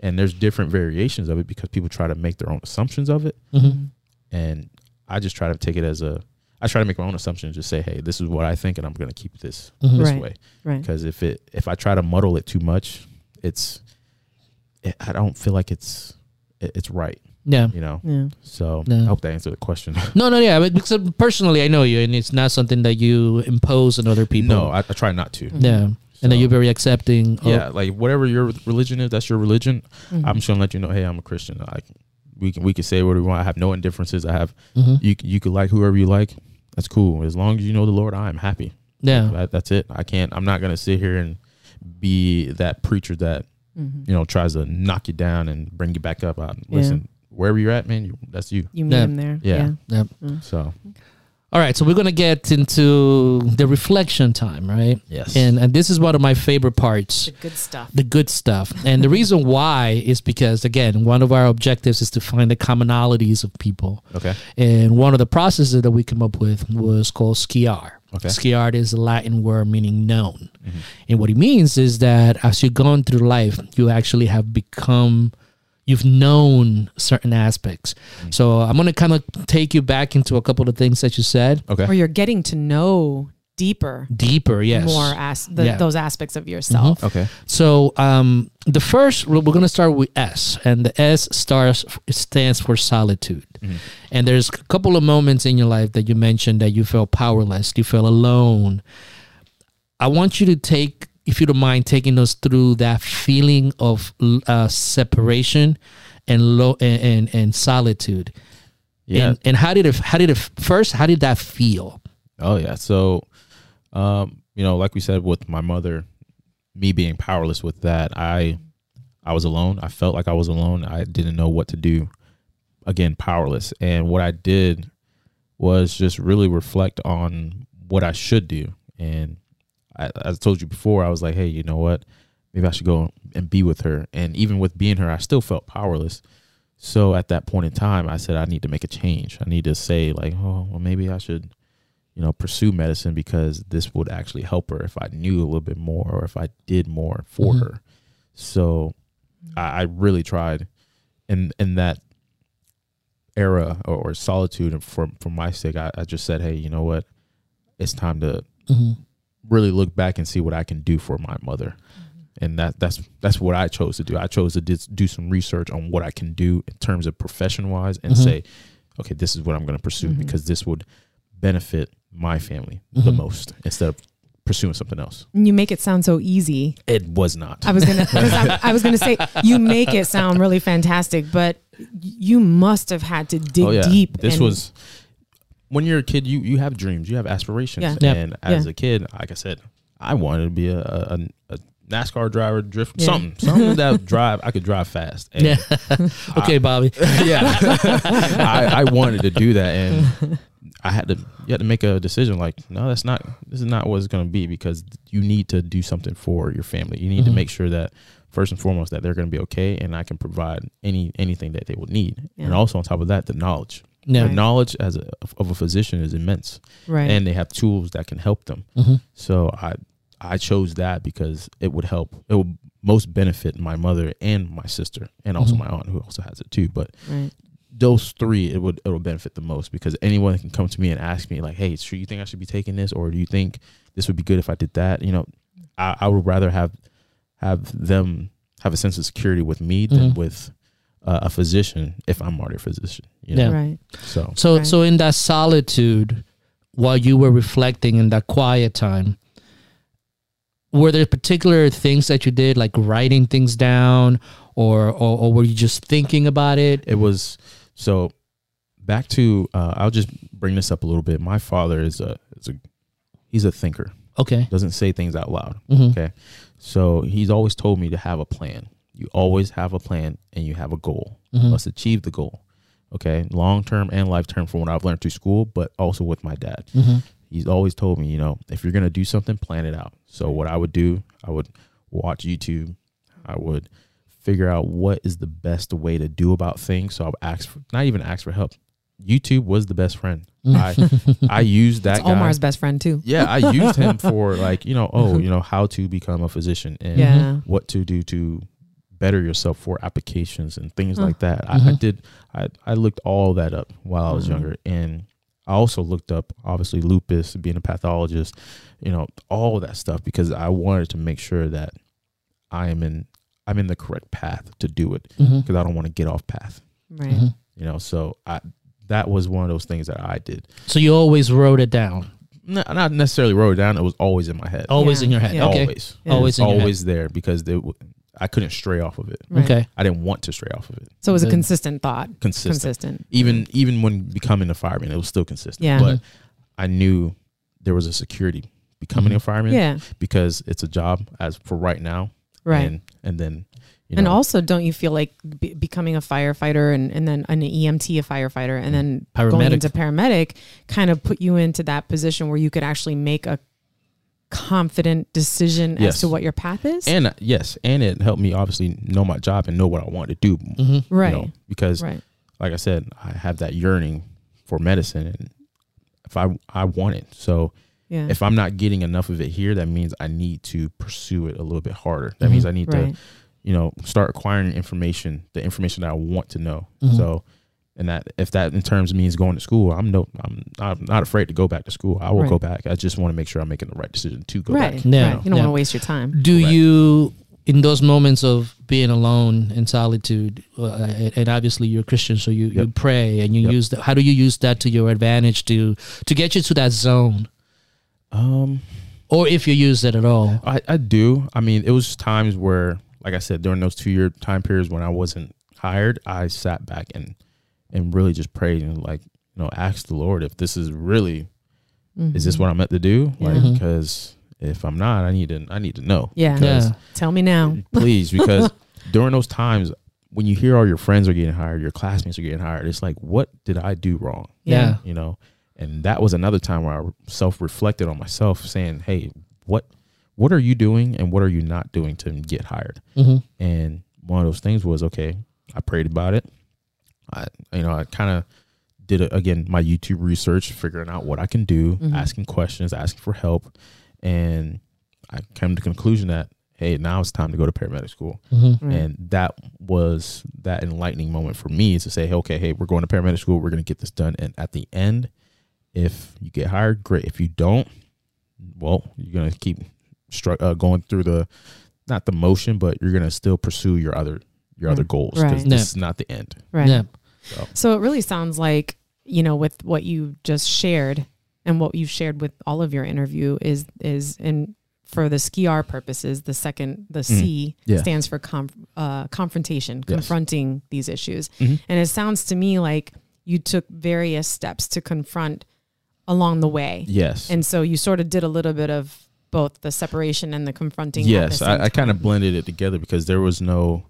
Speaker 3: and there's different variations of it because people try to make their own assumptions of it,
Speaker 1: Mhm.
Speaker 3: and I just try to take it as a. I try to make my own assumptions. Just say, hey, this is what I think, and I'm going to keep this
Speaker 1: Mhm.
Speaker 3: this
Speaker 2: Right.
Speaker 3: way
Speaker 2: Right.
Speaker 3: because if it if I try to muddle it too much, it's it, I don't feel like it's it, it's right,
Speaker 1: yeah
Speaker 3: you know.
Speaker 2: Yeah.
Speaker 3: So
Speaker 1: No.
Speaker 3: I hope that answered the question.
Speaker 1: no no yeah but because personally i know you and it's not something that you impose on other people
Speaker 3: no, I, I try not to.
Speaker 1: yeah and that you're very accepting of-
Speaker 3: yeah, like whatever your religion is, that's your religion.
Speaker 2: Mhm.
Speaker 3: I'm just gonna let you know, hey, I'm a Christian. Like we can we can say what we want. I have no indifferences. I have
Speaker 1: Mhm.
Speaker 3: you you could like whoever you like. That's cool as long as you know the Lord. I am happy.
Speaker 1: yeah
Speaker 3: That, that's it. I can't. I'm not gonna sit here and be that preacher that
Speaker 2: Mhm.
Speaker 3: you know tries to knock you down and bring you back up. Out. Listen, wherever you're at, man, you, that's you.
Speaker 2: You meet
Speaker 1: Yeah.
Speaker 2: him there.
Speaker 3: Yeah.
Speaker 1: yeah
Speaker 3: So
Speaker 1: all right so we're gonna get into the reflection time right
Speaker 3: yes,
Speaker 1: and and this is one of my favorite parts
Speaker 2: The good stuff.
Speaker 1: the good stuff. And the reason why is because again, one of our objectives is to find the commonalities of people.
Speaker 3: okay,
Speaker 1: And one of the processes that we came up with was called skiar.
Speaker 3: Okay.
Speaker 1: Skiar is a Latin word meaning known.
Speaker 3: Mhm.
Speaker 1: And what it means is that as you've gone through life, you actually have become you've known certain aspects.
Speaker 3: Mm.
Speaker 1: So I'm gonna kind of take you back into a couple of things that you said.
Speaker 2: Or you're getting to know deeper
Speaker 1: Deeper, yes.
Speaker 2: more as the,
Speaker 1: Yeah. Mm-hmm.
Speaker 2: those aspects of yourself.
Speaker 3: okay,
Speaker 1: So um, the first we're going to start with S, and the S stars stands for solitude.
Speaker 3: Mhm.
Speaker 1: And there's a couple of moments in your life that you mentioned that you felt powerless, you felt alone. I want you to take, if you don't mind, taking us through that feeling of uh, separation and low and, and and solitude.
Speaker 3: Yeah.
Speaker 1: And, and how did it? How did it first? How did that feel?
Speaker 3: Oh yeah. So, um, you know, like we said with my mother, me being powerless with that, I, I was alone. I felt like I was alone. I didn't know what to do. Again, powerless. And what I did was just really reflect on what I should do. And I, as I told you before, I was like, hey, you know what? Maybe I should go and be with her. And even with being her, I still felt powerless. So at that point in time, I said I need to make a change. I need to say like, oh, well, maybe I should, you know, pursue medicine because this would actually help her if I knew a little bit more or if I did more for
Speaker 1: Mhm.
Speaker 3: her. So I, I really tried, And in that era or, or solitude, and for for my sake, I, I just said, hey, you know what, it's time to
Speaker 1: Mm-hmm.
Speaker 3: Really look back and see what I can do for my mother. And that that's that's what I chose to do. I chose to dis- do some research on what I can do in terms of profession wise and
Speaker 1: Mhm.
Speaker 3: say, okay, this is what I'm going to pursue
Speaker 2: Mhm.
Speaker 3: because this would benefit my family the
Speaker 1: Mhm.
Speaker 3: most instead of pursuing something else.
Speaker 2: You make it sound so easy.
Speaker 3: It was not.
Speaker 2: I was gonna, 'cause I, I was gonna say you make it sound really fantastic, but you must have had to dig
Speaker 3: oh yeah,
Speaker 2: deep.
Speaker 3: this
Speaker 2: and-
Speaker 3: was when you're a kid. You you have dreams, you have aspirations,
Speaker 2: Yeah.
Speaker 1: Yep.
Speaker 3: and as
Speaker 2: Yeah.
Speaker 3: a kid, like I said, I wanted to be a, a, a NASCAR driver, drift
Speaker 2: Yeah.
Speaker 3: something, something that drive. I could drive fast. And
Speaker 1: Yeah. okay, Bobby.
Speaker 3: yeah, I, I wanted to do that, and I had to. You had to make a decision. Like, no, that's not. This is not what it's going to be because you need to do something for your family. You need
Speaker 1: Mhm.
Speaker 3: to make sure that first and foremost that they're going to be okay, and I can provide any anything that they will need. And also on top of that, the knowledge.
Speaker 1: Yeah.
Speaker 3: The
Speaker 2: Right.
Speaker 3: knowledge as a, of a physician is immense,
Speaker 2: right.
Speaker 3: and they have tools that can help them.
Speaker 1: Mhm.
Speaker 3: So I I chose that because it would help. It would most benefit my mother and my sister, and also
Speaker 1: Mhm.
Speaker 3: my aunt who also has it too. But
Speaker 2: right.
Speaker 3: those three, it would it would benefit the most because anyone can come to me and ask me like, "Hey, sure, you think I should be taking this, or do you think this would be good if I did that?" You know, I, I would rather have have them have a sense of security with me than
Speaker 1: Mhm.
Speaker 3: with uh, a physician if I'm already a physician. You know?
Speaker 1: Yeah.
Speaker 2: Right.
Speaker 3: So
Speaker 1: So
Speaker 2: Right.
Speaker 1: so in that solitude, while you were reflecting in that quiet time, were there particular things that you did, like writing things down, or or, or were you just thinking about it?
Speaker 3: it was so back to uh, I'll just bring this up a little bit. My father is a is a he's a thinker.
Speaker 1: Okay.
Speaker 3: Doesn't say things out loud.
Speaker 1: Mhm.
Speaker 3: Okay. So he's always told me to have a plan. You always have a plan and you have a goal.
Speaker 1: Mhm.
Speaker 3: Let's achieve the goal. Okay. Long term and life term from what I've learned through school, but also with my dad.
Speaker 1: Mhm.
Speaker 3: He's always told me, you know, if you're gonna do something, plan it out. So what I would do, I would watch YouTube. I would figure out what is the best way to do about things. So I would ask for not even ask for help. YouTube was the best friend. I I used that
Speaker 2: It's
Speaker 3: guy.
Speaker 2: Omar's best friend too.
Speaker 3: Yeah, I used him for like, you know, oh, you know, how to become a physician and
Speaker 2: Yeah.
Speaker 3: what to do to better yourself for applications and things
Speaker 2: Huh.
Speaker 3: like that. I, I
Speaker 1: Mhm.
Speaker 3: did I, I looked all that up while I was
Speaker 2: Mhm.
Speaker 3: younger and I also looked up obviously lupus, being a pathologist, you know, all that stuff because I wanted to make sure that I am in I'm in the correct path to do it because I don't want to get off path.
Speaker 2: Right.
Speaker 1: Mhm.
Speaker 3: You know, so I that was one of those things that I did.
Speaker 1: So you always wrote it down,
Speaker 3: Not, not necessarily wrote it down. It was always in my head.
Speaker 1: always
Speaker 2: Yeah.
Speaker 1: in your head.
Speaker 2: Yeah.
Speaker 1: Okay.
Speaker 3: Always.
Speaker 2: Yeah.
Speaker 1: Always in your
Speaker 3: always there because they, w- I couldn't stray off of it.
Speaker 2: Right.
Speaker 1: Okay.
Speaker 3: I didn't want to stray off of it.
Speaker 2: So it was a consistent thought.
Speaker 3: Consistent.
Speaker 2: Consistent.
Speaker 3: Even even when becoming a fireman, it was still consistent.
Speaker 2: Yeah.
Speaker 3: But I knew there was a security becoming
Speaker 1: Mhm.
Speaker 3: a fireman
Speaker 2: Yeah.
Speaker 3: because it's a job as for right now.
Speaker 2: Right.
Speaker 3: And and then you know.
Speaker 2: and also, don't you feel like be- becoming a firefighter and, and then an EMT, a firefighter, and then going into paramedic kind of put you into that position where you could actually make a confident decision as to what your path is?
Speaker 3: and uh, yes, and it helped me obviously know my job and know what I wanted to do.
Speaker 1: Mhm.
Speaker 3: you
Speaker 2: right.
Speaker 3: know, because
Speaker 2: right.
Speaker 3: like I said, I have that yearning for medicine and if I I want it. So
Speaker 2: Yeah.
Speaker 3: if I'm not getting enough of it here, that means I need to pursue it a little bit harder. That means I need
Speaker 2: right.
Speaker 3: to, you know, start acquiring information, the information that I want to know.
Speaker 1: Mhm.
Speaker 3: So, and that if that in terms means going to school, I'm no, I'm not, not afraid to go back to school. I will
Speaker 2: Right.
Speaker 3: go back. I just want to make sure I'm making the right decision to go
Speaker 2: right.
Speaker 3: back.
Speaker 1: Yeah.
Speaker 2: right. You don't
Speaker 1: Yeah.
Speaker 2: want to waste your time.
Speaker 1: Do
Speaker 3: Correct.
Speaker 1: you, in those moments of being alone in solitude, uh, and obviously you're a Christian, so you, you pray and you
Speaker 3: Yep.
Speaker 1: use that. How do you use that to your advantage to to get you to that zone,
Speaker 3: Um,
Speaker 1: or if you use it at all?
Speaker 3: I, I do. I mean, it was times where, like I said, during those two year time periods when I wasn't hired, I sat back and and really just pray and like you know ask the Lord if this is really is this
Speaker 2: Mhm.
Speaker 3: what I'm meant to do?
Speaker 2: Yeah.
Speaker 3: Like
Speaker 1: Mhm.
Speaker 3: because if I'm not, I need to I need to know.
Speaker 2: Yeah.
Speaker 1: Yeah.
Speaker 2: Tell me now.
Speaker 3: Please, because during those times when you hear all your friends are getting hired, your classmates are getting hired, it's like, what did I do wrong?
Speaker 1: Yeah.
Speaker 3: You know? And that was another time where I self reflected on myself, saying, Hey, what what are you doing and what are you not doing to get hired?
Speaker 1: hmm
Speaker 3: And one of those things was okay. I prayed about it. I, you know, I kind of did it again. My YouTube research, figuring out what I can do,
Speaker 2: Mhm.
Speaker 3: asking questions, asking for help, and I came to the conclusion that hey, now it's time to go to paramedic school.
Speaker 1: hmm
Speaker 2: Right.
Speaker 3: And that was that enlightening moment for me to say, hey, okay, hey, we're going to paramedic school. We're going to get this done. And at the end, if you get hired, great. If you don't, well, you're going to keep stru- uh, going through the not the motion, but you're going to still pursue your other your other goals because
Speaker 2: Right.
Speaker 3: this
Speaker 1: Yeah.
Speaker 3: is not the end.
Speaker 2: right.
Speaker 1: Yeah.
Speaker 3: So
Speaker 2: So it really sounds like, you know, with what you just shared and what you've shared with all of your interview is is in for the SKIAR purposes, the second the C
Speaker 3: Yeah.
Speaker 2: stands for conf, uh, confrontation,
Speaker 3: Yes.
Speaker 2: confronting these issues.
Speaker 3: Mhm.
Speaker 2: And it sounds to me like you took various steps to confront along the way.
Speaker 3: yes,
Speaker 2: And so you sort of did a little bit of both the separation and the confronting. at the
Speaker 3: yes,
Speaker 2: same
Speaker 3: I, I kind of blended it together because there was no.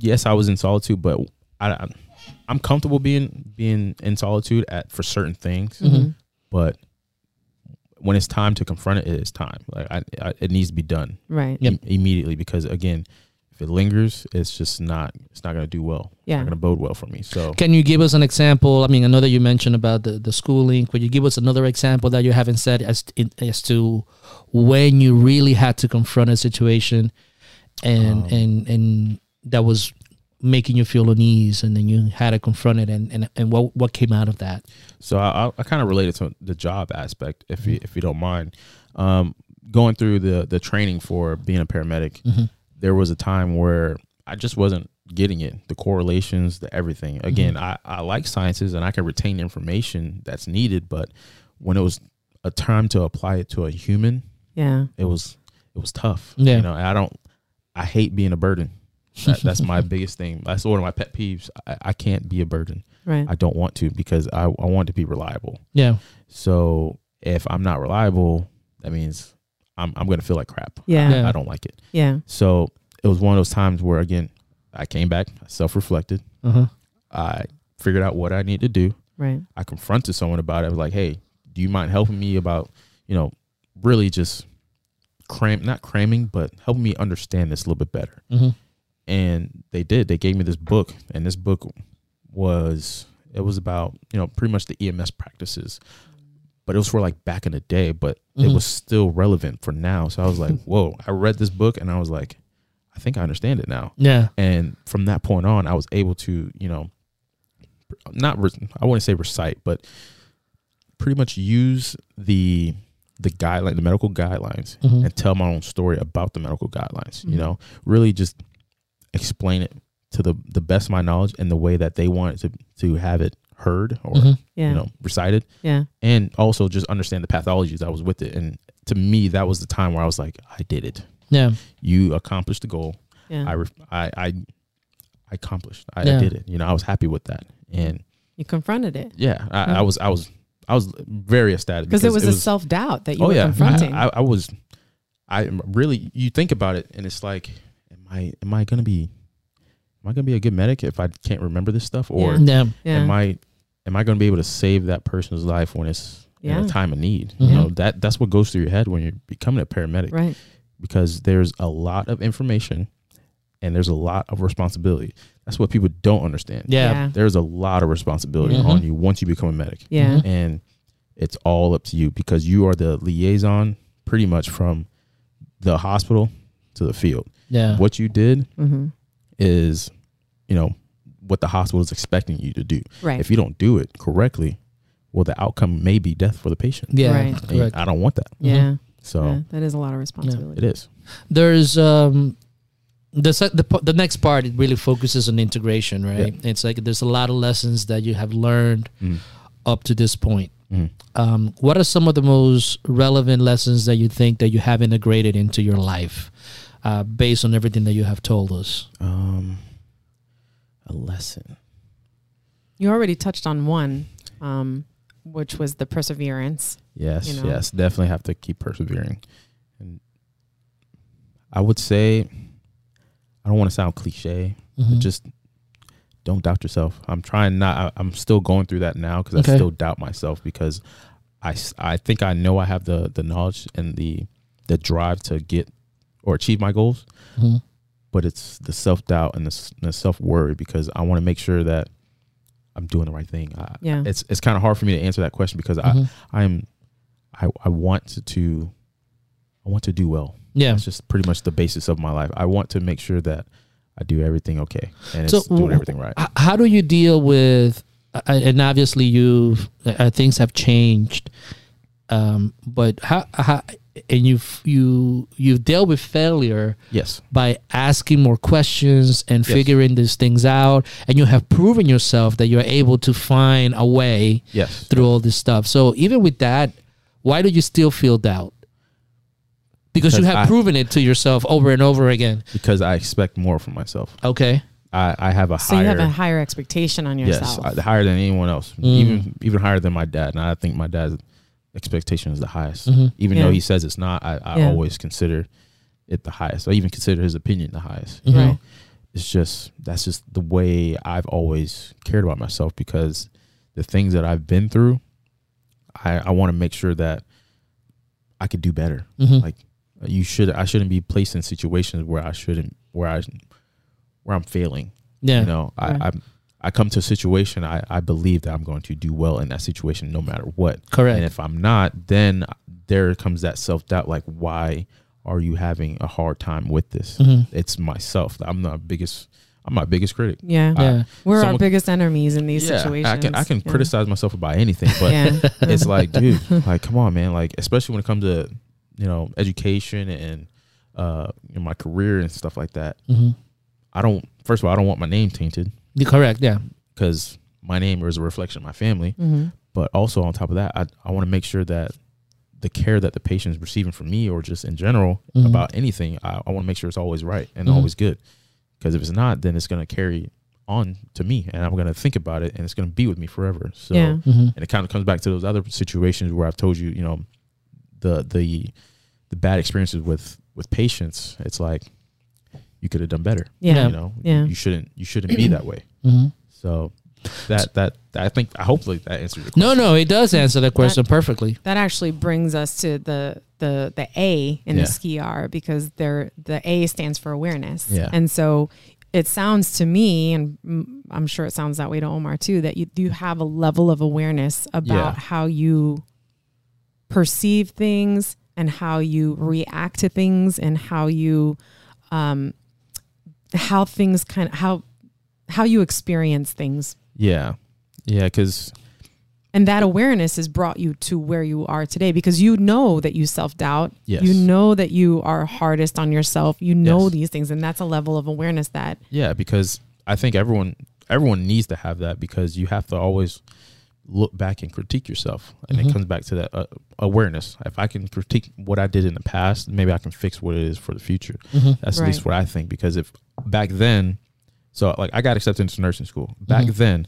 Speaker 3: Yes, I was in solitude, but I, I I'm comfortable being being in solitude at for certain things.
Speaker 2: Mhm.
Speaker 3: but when it's time to confront it, it is time. Like I, I, it needs to be done
Speaker 2: Right.
Speaker 1: Yep.
Speaker 3: im- immediately because again, if it lingers, it's just not. It's not going to do well. It's
Speaker 2: Yeah.
Speaker 3: not going to bode well for me. So
Speaker 1: Can you give us an example? I mean, I know that you mentioned about the, the schooling. Could you give us another example that you haven't said as as to when you really had to confront a situation, and
Speaker 3: Um,
Speaker 1: and and that was making you feel unease, and then you had to confront it, and and, and what what came out of that?
Speaker 3: So I, I, I kind of related to the job aspect, if you if you don't mind. Um, going through the the training for being a paramedic,
Speaker 1: Mm-hmm.
Speaker 3: there was a time where I just wasn't getting it, the correlations, the everything. Again, I, I like sciences and I can retain information that's needed, but when it was a time to apply it to a human,
Speaker 2: Yeah.
Speaker 3: it was it was tough.
Speaker 1: Yeah.
Speaker 3: You know, I don't I hate being a burden. That, that's my biggest thing. That's one of my pet peeves. I, I can't be a burden.
Speaker 2: Right.
Speaker 3: I don't want to because I, I want to be reliable.
Speaker 1: Yeah,
Speaker 3: So if I'm not reliable, that means I'm I'm gonna feel like crap.
Speaker 2: Yeah.
Speaker 1: Yeah.
Speaker 3: I don't like it.
Speaker 2: yeah.
Speaker 3: So it was one of those times where again, I came back, self reflected,
Speaker 1: uh huh,
Speaker 3: I figured out what I need to do.
Speaker 2: Right.
Speaker 3: I confronted someone about it. I was like, hey, do you mind helping me about, you know, really just cram not cramming, but helping me understand this a little bit better.
Speaker 1: hmm
Speaker 3: And they did. They gave me this book, and this book was it was about, you know, pretty much the EMS practices. But it was for like back in the day, but
Speaker 1: Mhm.
Speaker 3: it was still relevant for now. So I was like, whoa, I read this book and I was like, I think I understand it now.
Speaker 1: yeah,
Speaker 3: And from that point on, I was able to, you know, not re- I wouldn't say recite, but pretty much use the the guideline, the medical guidelines,
Speaker 1: Mhm.
Speaker 3: and tell my own story about the medical guidelines.
Speaker 2: Mhm.
Speaker 3: You know, really just explain it to the the best of my knowledge and the way that they wanted to to have it heard or
Speaker 1: Mhm.
Speaker 2: Yeah.
Speaker 3: you know recited,
Speaker 2: yeah.
Speaker 3: and also just understand the pathologies that was with it. And to me, that was the time where I was like, I did it.
Speaker 1: yeah,
Speaker 3: You accomplished the goal.
Speaker 2: Yeah.
Speaker 3: I, ref- I, I, I accomplished. I,
Speaker 1: Yeah.
Speaker 3: I did it. You know, I was happy with that, and
Speaker 2: you confronted it
Speaker 3: yeah, I, I was, I was, I was very ecstatic
Speaker 2: because it was a self doubt that you
Speaker 3: oh
Speaker 2: were
Speaker 3: yeah,
Speaker 2: confronting.
Speaker 3: I, I, I was, I really. You think about it, and it's like, am I, am I gonna be, am I gonna be a good medic if I can't remember this stuff, or
Speaker 1: yeah,
Speaker 2: yeah.
Speaker 3: am I, am I gonna be able to save that person's life when it's in a time of need?
Speaker 1: Mhm.
Speaker 3: You know, that that's what goes through your head when you're becoming a paramedic
Speaker 2: right.
Speaker 3: because there's a lot of information and there's a lot of responsibility. That's what people don't understand.
Speaker 1: yeah,
Speaker 2: Yeah.
Speaker 3: There's a lot of responsibility
Speaker 1: Mhm.
Speaker 3: on you once you become a medic.
Speaker 2: Yeah.
Speaker 1: Mhm.
Speaker 3: And it's all up to you because you are the liaison pretty much from the hospital to the field.
Speaker 1: yeah.
Speaker 3: What you did
Speaker 2: Mm-hmm.
Speaker 3: is, you know, what the hospital is expecting you to do.
Speaker 2: Right.
Speaker 3: If you don't do it correctly, well, the outcome may be death for the patient.
Speaker 1: Yeah,
Speaker 2: Right.
Speaker 3: I don't want that.
Speaker 2: yeah.
Speaker 3: So
Speaker 2: yeah. That is a lot of responsibility.
Speaker 3: it is.
Speaker 1: There's um the the the next part it really focuses on integration, right? It's like there's a lot of lessons that you have learned
Speaker 3: Mm.
Speaker 1: up to this point.
Speaker 3: Mm.
Speaker 1: Um, what are some of the most relevant lessons that you think that you have integrated into your life, uh, based on everything that you have told us?
Speaker 3: Um, a lesson.
Speaker 2: You already touched on one, um, which was the perseverance.
Speaker 3: Yes,
Speaker 2: you know?
Speaker 3: yes, definitely have to keep persevering. And I would say, I don't want to sound cliche, but
Speaker 1: Mhm.
Speaker 3: just don't doubt yourself. I'm trying not. I, I'm still going through that now because
Speaker 1: Okay.
Speaker 3: I still doubt myself because I, I think I know I have the the knowledge and the the drive to get or achieve my goals,
Speaker 1: Mhm.
Speaker 3: but it's the self doubt and the, the self worry because I want to make sure that I'm doing the right thing. I,
Speaker 2: Yeah.
Speaker 3: it's it's kind of hard for me to answer that question because I
Speaker 1: Mhm.
Speaker 3: I'm I I want to, to I want to do well.
Speaker 1: yeah.
Speaker 3: it's just pretty much the basis of my life. I want to make sure that I do everything okay and it's doing everything right.
Speaker 1: How do you deal with? And obviously, you uh, things have changed. Um, but how, how and you've you you've dealt with failure
Speaker 3: yes.
Speaker 1: by asking more questions and
Speaker 3: Yes.
Speaker 1: figuring these things out, and you have proven yourself that you're able to find a way
Speaker 3: Yes.
Speaker 1: through all this stuff. So even with that, why do you still feel doubt? Because, you have
Speaker 3: I-
Speaker 1: proven it to yourself over and over again.
Speaker 3: Because I expect more from myself.
Speaker 1: Okay.
Speaker 3: I, I have a
Speaker 2: So
Speaker 3: higher
Speaker 2: you have a higher expectation on
Speaker 3: yes,
Speaker 2: yourself.
Speaker 3: I- higher than anyone else.
Speaker 1: Mm.
Speaker 3: Even even higher than my dad. And I think my dad's expectation is the highest.
Speaker 1: Mhm.
Speaker 3: Even
Speaker 2: Yeah.
Speaker 3: though he says it's not, I, I
Speaker 2: Yeah.
Speaker 3: always consider it the highest. I even consider his opinion the highest.
Speaker 1: Mhm.
Speaker 3: You know? It's just that's just the way I've always cared about myself because the things that I've been through, I, I want to make sure that I could do better.
Speaker 1: Mhm.
Speaker 3: Like you should I shouldn't be placed in situations where I shouldn't where I where I'm failing.
Speaker 1: yeah.
Speaker 3: You know,
Speaker 2: Right.
Speaker 3: I, I I come to a situation I, I believe that I'm going to do well in that situation no matter what.
Speaker 1: Correct.
Speaker 3: And if I'm not, then there comes that self doubt like why are you having a hard time with this?
Speaker 1: Mhm.
Speaker 3: It's myself. I'm the biggest I'm my biggest critic.
Speaker 2: yeah.
Speaker 1: Yeah.
Speaker 2: We're our biggest enemies in these
Speaker 3: yeah,
Speaker 2: situations.
Speaker 3: I can I can
Speaker 2: Yeah.
Speaker 3: criticize myself about anything, but
Speaker 2: yeah.
Speaker 3: it's like, dude, like come on, man. Like especially when it comes to, you know, education and uh you know, my career and stuff like that.
Speaker 1: Mhm.
Speaker 3: I don't first of all, I don't want my name tainted
Speaker 1: You're correct. Yeah.
Speaker 3: because my name is a reflection of my family.
Speaker 2: hmm
Speaker 3: But also on top of that, I, I want to make sure that the care that the patient is receiving from me or just in general
Speaker 1: Mhm.
Speaker 3: about anything, I, I want to make sure it's always right and
Speaker 1: Mhm.
Speaker 3: always good. Because if it's not, then it's going to carry on to me and I'm going to think about it and it's going to be with me forever. So,
Speaker 2: Yeah.
Speaker 1: Mhm.
Speaker 3: and it kind of comes back to those other situations where I've told you, you know, the, the, the bad experiences with, with patients. It's like, you could have done better.
Speaker 2: Yeah.
Speaker 3: You know,
Speaker 2: Yeah.
Speaker 3: you shouldn't, you shouldn't be that way.
Speaker 1: Mhm.
Speaker 3: So that, that, I think, hopefully that answers your question.
Speaker 1: No, no, it does answer the question perfectly.
Speaker 2: That actually brings us to the the the A in
Speaker 3: Yeah.
Speaker 2: the ski R because there the A stands for awareness.
Speaker 3: Yeah.
Speaker 2: And so it sounds to me, and I'm sure it sounds that way to Omar too, that you you have a level of awareness about
Speaker 3: Yeah.
Speaker 2: how you perceive things and how you react to things and how you um how things kind of how how you experience things
Speaker 3: Yeah. Yeah. Cause
Speaker 2: and that awareness has brought you to where you are today because you know that you self-doubt
Speaker 3: Yes.
Speaker 2: you know that you are hardest on yourself you know
Speaker 3: Yes.
Speaker 2: these things and that's a level of awareness that
Speaker 3: Yeah, because I think everyone everyone needs to have that because you have to always look back and critique yourself, and
Speaker 1: Mhm.
Speaker 3: it comes back to that uh, awareness. If I can critique what I did in the past, maybe I can fix what it is for the future.
Speaker 1: Mhm.
Speaker 3: That's at least what I think. Because if back then, so like I got accepted into nursing school. Back
Speaker 1: Mhm.
Speaker 3: then,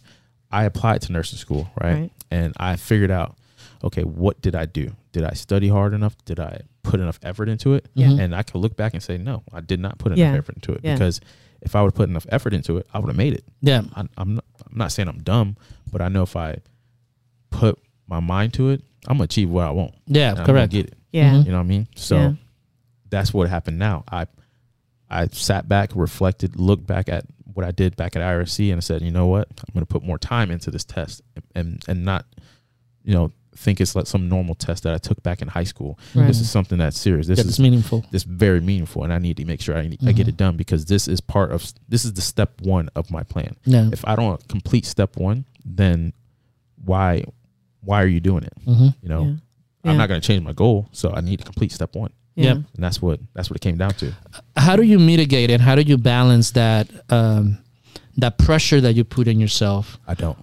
Speaker 3: I applied to nursing school, right?
Speaker 2: Right.
Speaker 3: And I figured out, okay, what did I do? Did I study hard enough? Did I put enough effort into it?
Speaker 2: Yeah.
Speaker 1: Mhm.
Speaker 3: And I could look back and say, no, I did not put enough
Speaker 2: Yeah.
Speaker 3: effort into it
Speaker 2: Yeah.
Speaker 3: because if I would have put enough effort into it, I would have made it.
Speaker 1: Yeah.
Speaker 3: I, I'm not, I'm not saying I'm dumb, but I know if I put my mind to it, I'm gonna achieve what I want.
Speaker 1: Yeah.
Speaker 3: and I'm
Speaker 1: correct.
Speaker 3: get it.
Speaker 2: yeah
Speaker 1: Mhm.
Speaker 3: You know what I mean? So
Speaker 2: Yeah.
Speaker 3: that's what happened now. I I sat back, reflected, looked back at what I did back at IRC, and I said, you know what? I'm gonna put more time into this test and and, and not, you know, think it's like some normal test that I took back in high school.
Speaker 2: Right.
Speaker 3: This is something that's serious. This
Speaker 1: That's
Speaker 3: is
Speaker 1: meaningful.
Speaker 3: this very meaningful, and I need to make sure I, I get it done because this is part of this is the step one of my plan.
Speaker 1: Yeah.
Speaker 3: If I don't complete step one, then why why are you doing it?
Speaker 1: hmm
Speaker 3: You know,
Speaker 2: yeah.
Speaker 3: I'm
Speaker 2: Yeah.
Speaker 3: not going to change my goal, so I need to complete step one,
Speaker 2: yeah.
Speaker 1: Yep.
Speaker 3: and that's what that's what it came down to.
Speaker 1: How do you mitigate it? How do you balance that um, that pressure that you put in yourself?
Speaker 3: I don't.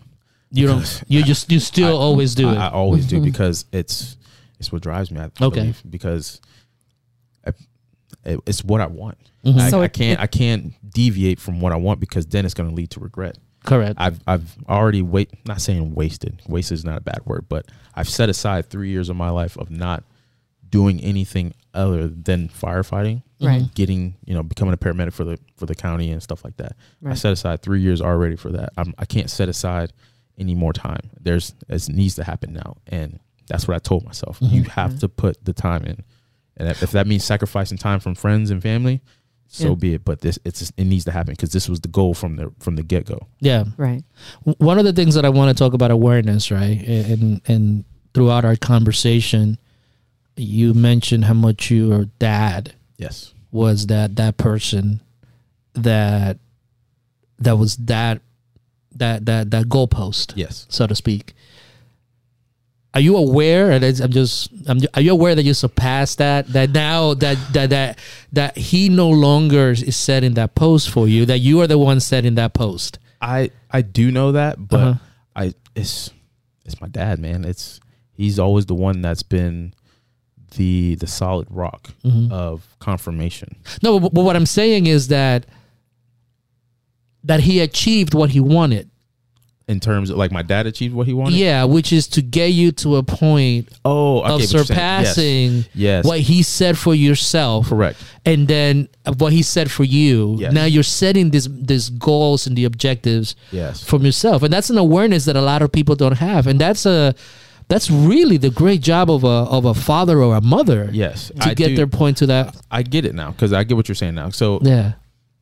Speaker 1: You don't.
Speaker 3: Because
Speaker 1: You just you still
Speaker 3: I-
Speaker 1: always do
Speaker 3: I,
Speaker 1: it.
Speaker 3: I always do
Speaker 1: Mhm.
Speaker 3: because it's it's what drives me. I
Speaker 1: Okay.
Speaker 3: believe, because I, it, it's what I want.
Speaker 1: Mhm.
Speaker 3: I,
Speaker 2: So
Speaker 3: I
Speaker 2: it-
Speaker 3: can't
Speaker 2: it-
Speaker 3: I can't deviate from what I want because then it's going to lead to regret.
Speaker 1: Correct.
Speaker 3: I've I've already wait not saying wasted. Wasted is not a bad word, but I've set aside three years of my life of not doing anything other than firefighting.
Speaker 2: Right.
Speaker 3: Getting, you know, becoming a paramedic for the for the county and stuff like that. I set aside three years already for that. I'm, I can't set aside any more time. There's it needs to happen now, and that's what I told myself. You have
Speaker 2: Mhm.
Speaker 3: to put the time in, and if if that means sacrificing time from friends and family, so
Speaker 2: Yeah.
Speaker 3: be it. But this it's it needs to happen because this was the goal from the from the get go.
Speaker 1: Yeah.
Speaker 2: Right.
Speaker 1: W- One of the things that I want to talk about awareness, right? And and throughout our conversation, you mentioned how much your dad
Speaker 3: Yes.
Speaker 1: was that that person that that was that that that that goalpost,
Speaker 3: Yes.
Speaker 1: so to speak. Are you aware? And it's- I'm just. I'm, are you aware that you surpassed that? That now that that that that he no longer is setting that post for you. That you are the one setting that post.
Speaker 3: I I do know that, but
Speaker 1: Uh-huh.
Speaker 3: I it's it's my dad, man. It's he's always the one that's been the the solid rock
Speaker 1: Mhm.
Speaker 3: of confirmation.
Speaker 1: No, but, but what I'm saying is that that he achieved what he wanted.
Speaker 3: In terms of like my dad achieved what he wanted.
Speaker 1: Yeah, which is to get you to a point
Speaker 3: Oh, I
Speaker 1: of
Speaker 3: get what you're saying.
Speaker 1: surpassing
Speaker 3: Yes. yes.
Speaker 1: what he said for yourself,
Speaker 3: Correct.
Speaker 1: and then what he said for you.
Speaker 3: Yes.
Speaker 1: Now you're setting this these goals and the objectives
Speaker 3: Yes.
Speaker 1: from yourself, and that's an awareness that a lot of people don't have, and that's a that's really the great job of a of a father or a mother
Speaker 3: Yes.
Speaker 1: to
Speaker 3: I
Speaker 1: get
Speaker 3: do-
Speaker 1: their point to that.
Speaker 3: I get it now because I get what you're saying now. So
Speaker 1: Yeah,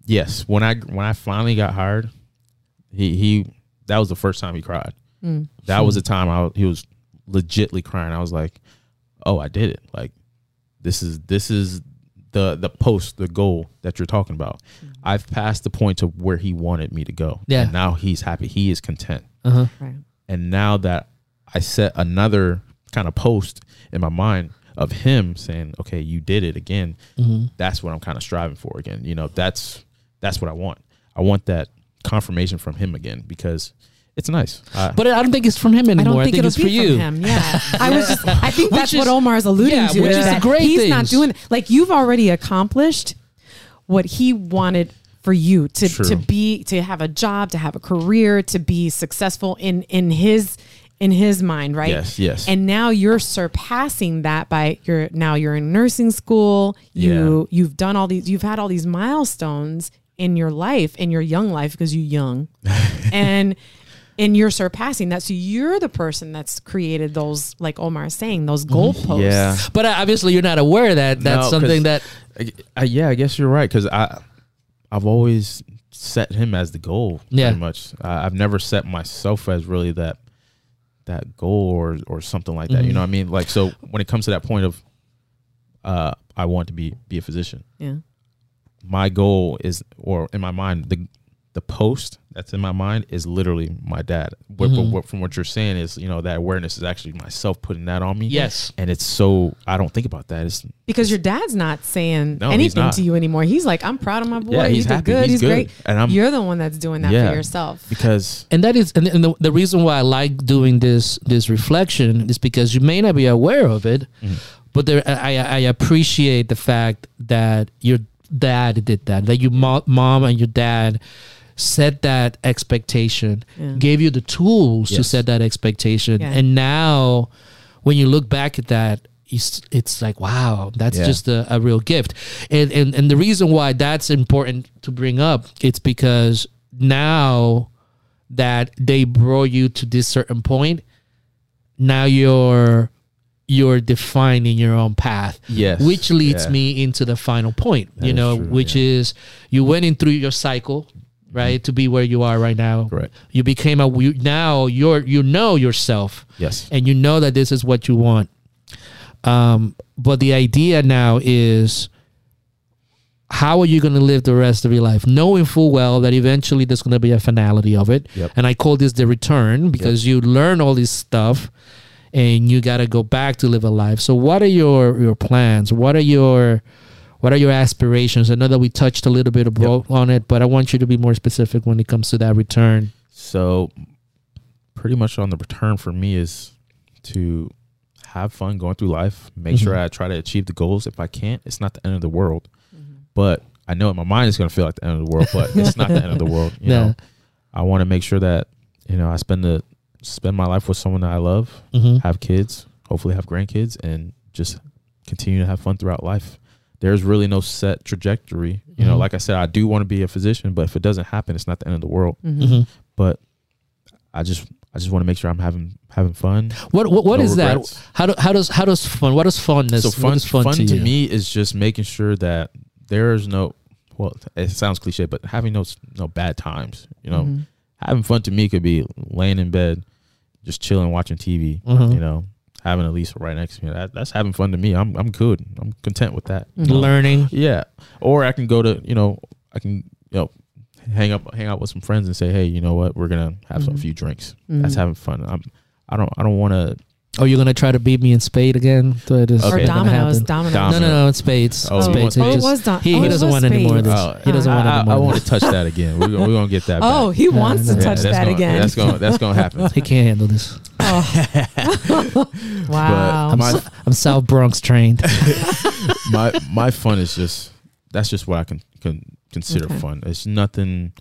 Speaker 3: yes, when I when I finally got hired, he he that was the first time he cried.
Speaker 2: Mm.
Speaker 3: That was the time I he was legitly crying. I was like, "Oh, I did it! Like this is this is the the post, the goal that you're talking about. I've passed the point to where he wanted me to go.
Speaker 1: Yeah.
Speaker 3: and now he's happy. He is content.
Speaker 1: uh huh,
Speaker 2: Right.
Speaker 3: And now that I set another kind of post in my mind of him saying, "Okay, you did it again."
Speaker 1: hmm
Speaker 3: That's what I'm kind of striving for again. You know, that's that's what I want. I want that confirmation from him again because it's nice. I,
Speaker 1: but I don't think it's from him anymore.
Speaker 2: I don't
Speaker 1: I
Speaker 2: think,
Speaker 1: think,
Speaker 2: it'll
Speaker 1: it's
Speaker 2: be
Speaker 1: for you.
Speaker 2: from him. Yeah, I was just. I think that's
Speaker 1: is-
Speaker 2: what is alluding
Speaker 1: yeah,
Speaker 2: to.
Speaker 1: which
Speaker 2: is
Speaker 1: is the
Speaker 2: that
Speaker 1: great
Speaker 2: he's not doing like you've already accomplished what he wanted for you to
Speaker 3: True.
Speaker 2: to be to have a job, to have a career, to be successful in in his in his mind, right?
Speaker 3: Yes, yes.
Speaker 2: And now you're surpassing that by you're now you're in nursing school. You you've done all these. You've had all these milestones in your life, in your young life, because you're young, and and you're surpassing that. So you're the person that's created those, like Omar is saying, those goalposts.
Speaker 3: yeah.
Speaker 1: But uh, obviously, you're not aware that that's
Speaker 3: No,
Speaker 1: something
Speaker 3: 'cause-
Speaker 1: that.
Speaker 3: I, I, yeah, I guess you're right because I, I've always set him as the goal.
Speaker 1: Yeah.
Speaker 3: pretty much. I, I've never set myself as really that, that goal or or something like that. You
Speaker 1: Mhm.
Speaker 3: know what I mean? Like so, when it comes to that point of, uh, I want to be be a physician.
Speaker 2: Yeah.
Speaker 3: My goal is, or in my mind, the the post that's in my mind is literally my dad. But, but
Speaker 1: Mhm.
Speaker 3: what, from what you're saying is, you know, that awareness is actually myself putting that on me.
Speaker 1: Yes.
Speaker 3: and it's so I don't think about that. It's
Speaker 2: Because your dad's not saying
Speaker 3: No,
Speaker 2: anything
Speaker 3: not.
Speaker 2: to you anymore. He's like, I'm proud of my boy.
Speaker 3: yeah,
Speaker 2: he
Speaker 3: he's
Speaker 2: did
Speaker 3: happy.
Speaker 2: good.
Speaker 3: He's,
Speaker 2: He's,
Speaker 3: good.
Speaker 2: great.
Speaker 3: and I'm
Speaker 2: You're the one that's doing that
Speaker 3: Yeah.
Speaker 2: for yourself.
Speaker 3: because
Speaker 1: And that is, and, and the, the reason why I like doing this this reflection is because you may not be aware of it,
Speaker 3: Mhm.
Speaker 1: but there, I, I appreciate the fact that your dad did that, that your mo- mom and your dad set that expectation,
Speaker 2: Yeah.
Speaker 1: gave you the tools to set that expectation,
Speaker 2: Yeah.
Speaker 1: and now when you look back at that. It's, it's like wow that's
Speaker 3: Yeah.
Speaker 1: just a, a real gift and, and and the reason why that's important to bring up it's because now that they brought you to this certain point now you're you're defining your own path
Speaker 3: yes,
Speaker 1: which leads
Speaker 3: yeah.
Speaker 1: me into the final point
Speaker 3: That
Speaker 1: you know
Speaker 3: true,
Speaker 1: which
Speaker 3: yeah.
Speaker 1: is you went in through your cycle right to be where you are right now
Speaker 3: Correct.
Speaker 1: you became a you, now you're you know yourself
Speaker 3: Yes.
Speaker 1: and you know that this is what you want. Um, but the idea now is how are you going to live the rest of your life, knowing full well that eventually there's going to be a finality of it.
Speaker 3: Yep.
Speaker 1: And I call this the return because you learn all this stuff and you got to go back to live a life. So what are your your plans? What are your what are your aspirations? I know that we touched a little bit about on it, but I want you to be more specific when it comes to that return.
Speaker 3: So, pretty much on the return for me is to have fun going through life. Make sure
Speaker 1: Mhm.
Speaker 3: I try to achieve the goals. If I can't, it's not the end of the world. But I know in my mind it's going to feel like the end of the world. But it's not the end of the world. You
Speaker 1: Yeah.
Speaker 3: know, I want to make sure that you know I spend the spend my life with someone that I love,
Speaker 1: Mhm.
Speaker 3: have kids, hopefully have grandkids, and just continue to have fun throughout life. There's really no set trajectory. You know,
Speaker 1: Mhm.
Speaker 3: like I said, I do want to be a physician, but if it doesn't happen, it's not the end of the world.
Speaker 2: Mhm.
Speaker 1: Mhm.
Speaker 3: But I just I just want to make sure I'm having having fun.
Speaker 1: What what, what
Speaker 3: No
Speaker 1: is
Speaker 3: regrets.
Speaker 1: that? How do how does how does fun? What is funness?
Speaker 3: So fun,
Speaker 1: is fun,
Speaker 3: fun,
Speaker 1: to,
Speaker 3: to, me is just making sure that there is no. Well, it sounds cliche, but having no no bad times. You know,
Speaker 2: Mhm.
Speaker 3: Having fun to me could be laying in bed, just chilling, watching TV.
Speaker 1: Mhm.
Speaker 3: You know, having Elisa right next to me. That, that's having fun to me. I'm I'm good. I'm content with that.
Speaker 2: Mhm.
Speaker 1: learning.
Speaker 3: Yeah. Or I can go to you know I can you know hang up hang out with some friends and say hey you know what we're gonna have some, a few drinks. That's having fun. I'm I don't I don't want to.
Speaker 1: Oh, you're gonna try to beat me in spade again? So it is
Speaker 3: Okay.
Speaker 2: or dominoes. Dominoes.
Speaker 1: No, no, no, it's spades.
Speaker 3: Oh,
Speaker 1: spades.
Speaker 3: you
Speaker 1: It
Speaker 2: Oh,
Speaker 1: just-
Speaker 2: was dom-
Speaker 1: he- he
Speaker 2: oh, it
Speaker 1: doesn't
Speaker 2: was
Speaker 1: want any more of this.
Speaker 3: Oh,
Speaker 1: He doesn't
Speaker 3: I,
Speaker 1: want any
Speaker 3: I,
Speaker 1: more
Speaker 3: I
Speaker 1: of
Speaker 3: want to touch that again. We're, gonna- we're gonna get that.
Speaker 2: Oh,
Speaker 3: back.
Speaker 2: he wants to
Speaker 1: no,
Speaker 2: touch
Speaker 3: that's
Speaker 2: that
Speaker 3: gonna,
Speaker 2: again.
Speaker 3: That's gonna that's gonna happen.
Speaker 1: He can't handle this.
Speaker 2: Oh. wow.
Speaker 1: I'm,
Speaker 3: my-
Speaker 1: s- I'm South Bronx trained.
Speaker 3: my my fun is just that's just what I can, can consider
Speaker 2: Okay.
Speaker 3: fun. It's nothing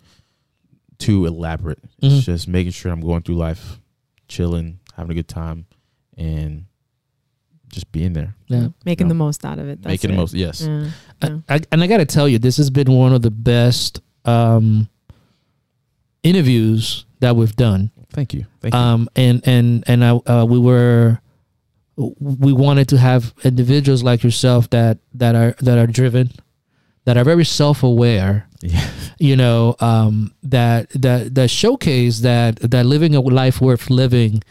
Speaker 3: too elaborate.
Speaker 1: Mhm.
Speaker 3: It's just making sure I'm going through life, chilling, having a good time, and just being there,
Speaker 1: Yeah.
Speaker 2: Making
Speaker 3: No.
Speaker 2: the most out of it. That's
Speaker 3: making
Speaker 2: it.
Speaker 3: the most. Yes,
Speaker 2: Yeah. Yeah.
Speaker 1: I, and I got to tell you, this has been one of the best um, interviews that we've done.
Speaker 3: thank you, thank you.
Speaker 1: Um, and and and I, uh, we were we wanted to have individuals like yourself that that are that are driven, that are very self aware.
Speaker 3: yeah,
Speaker 1: You know, um, that that that showcase that that living a life worth living.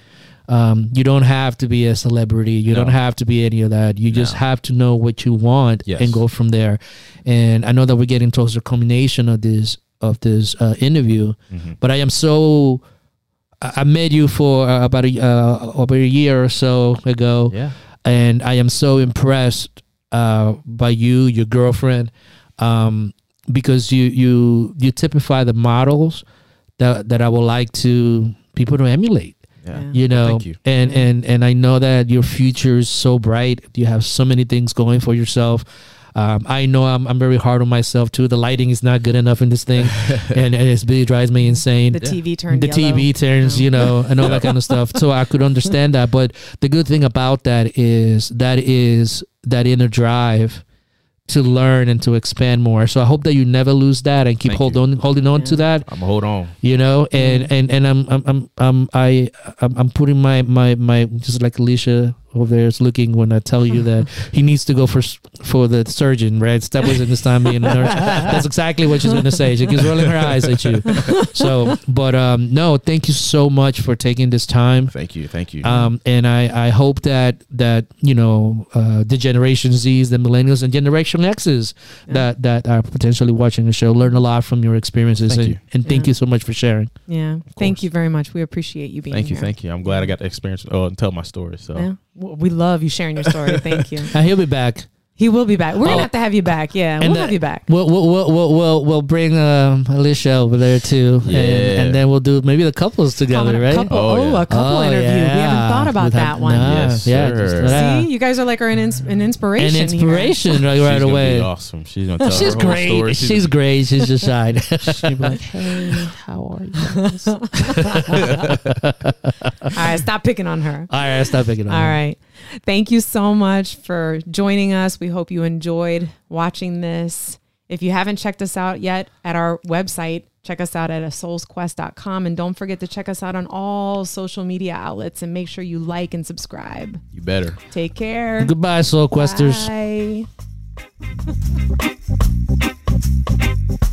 Speaker 1: Um, you don't have to be a celebrity. You
Speaker 3: No.
Speaker 1: don't have to be any of that. You just have to know what you want
Speaker 3: Yes.
Speaker 1: and go from there. And I know that we're getting towards the culmination of this of this uh, interview,
Speaker 3: Mhm.
Speaker 1: but I am so. I I met you for uh, about a uh, about a year or so ago,
Speaker 3: yeah.
Speaker 1: and I am so impressed uh, by you, your girlfriend, um, because you you you typify the models that that I would like to people to emulate.
Speaker 3: Yeah.
Speaker 2: Yeah.
Speaker 1: You know,
Speaker 3: Thank you.
Speaker 1: and
Speaker 2: Yeah.
Speaker 1: and and I know that your future is so bright. You have so many things going for yourself. Um, I know I'm I'm very hard on myself too. The lighting is not good enough in this thing, and, and it really drives me insane
Speaker 2: The TV turns.
Speaker 1: the
Speaker 2: yellow.
Speaker 1: TV turns,
Speaker 2: Oh.
Speaker 1: you know, and all that kind of stuff. So I could understand that. But the good thing about that is that is that inner drive to learn and to expand more. So I hope that you never lose that and keep
Speaker 3: Thank
Speaker 1: hold
Speaker 3: you.
Speaker 1: on, holding on to that.
Speaker 3: I'm hold on.
Speaker 1: You know, and mm-hmm. and and I'm I'm I'm, I'm I I'm, I'm putting my my my just like Alicia over there is looking when I tell you that he needs to go for for the surgeon, right? Step wasn't this time being a nurse. That's exactly what she's gonna say. She keeps rolling her eyes at you. So, but um, no, thank you so much for taking this time.
Speaker 3: Thank you, thank you.
Speaker 1: Um, and I, I hope that that you know uh, the Generation Z's, the Millennials, and Generation X's
Speaker 2: Yeah.
Speaker 1: that that are potentially watching the show learn a lot from your experiences.
Speaker 3: Thank
Speaker 1: and,
Speaker 3: you.
Speaker 1: and thank
Speaker 2: Yeah.
Speaker 1: you so much for sharing.
Speaker 2: Yeah. Thank you very much. We appreciate you being here.
Speaker 3: thank you,
Speaker 2: here.
Speaker 3: thank you. I'm glad I got to experience oh, and tell my story. So
Speaker 2: Yeah. We love you sharing your story. Thank you.
Speaker 1: He'll be back.
Speaker 2: He will be back. We're
Speaker 1: Oh.
Speaker 2: gonna have to have you back. Yeah,
Speaker 1: And
Speaker 2: we'll
Speaker 1: the-
Speaker 2: have you back.
Speaker 1: We'll we'll we'll we'll, we'll, we'll bring um, Alicia over there too, and,
Speaker 3: Yeah.
Speaker 1: and then we'll do maybe the couples together,
Speaker 2: Common-
Speaker 1: right?
Speaker 2: Couple,
Speaker 3: Oh,
Speaker 2: oh,
Speaker 3: yeah.
Speaker 2: a couple
Speaker 1: Oh,
Speaker 2: interview. We haven't thought about
Speaker 1: We'd
Speaker 2: that one.
Speaker 1: nah,
Speaker 3: Yes,
Speaker 1: yeah,
Speaker 3: sir.
Speaker 1: just- yeah.
Speaker 2: See, you guys are like our an, ins- an inspiration.
Speaker 1: An
Speaker 2: here.
Speaker 1: inspiration right,
Speaker 3: she's
Speaker 1: right
Speaker 3: gonna
Speaker 1: away.
Speaker 3: Be awesome. She's gonna tell
Speaker 1: She's
Speaker 3: her whole
Speaker 1: great.
Speaker 3: story.
Speaker 1: She's, great. She's just shy. She'd be like, "Hey, how are you?" All
Speaker 2: All right, stop picking on her.
Speaker 1: All right, stop picking on.
Speaker 2: All
Speaker 1: her.
Speaker 2: right. Thank you so much for joining us. We hope you enjoyed watching this. If you haven't checked us out yet at our website, check us out at a soulsquest.com and don't forget to check us out on all social media outlets and make sure you like and subscribe.
Speaker 3: You better.
Speaker 2: Take care.
Speaker 1: Goodbye, Soul Questers.
Speaker 2: Bye.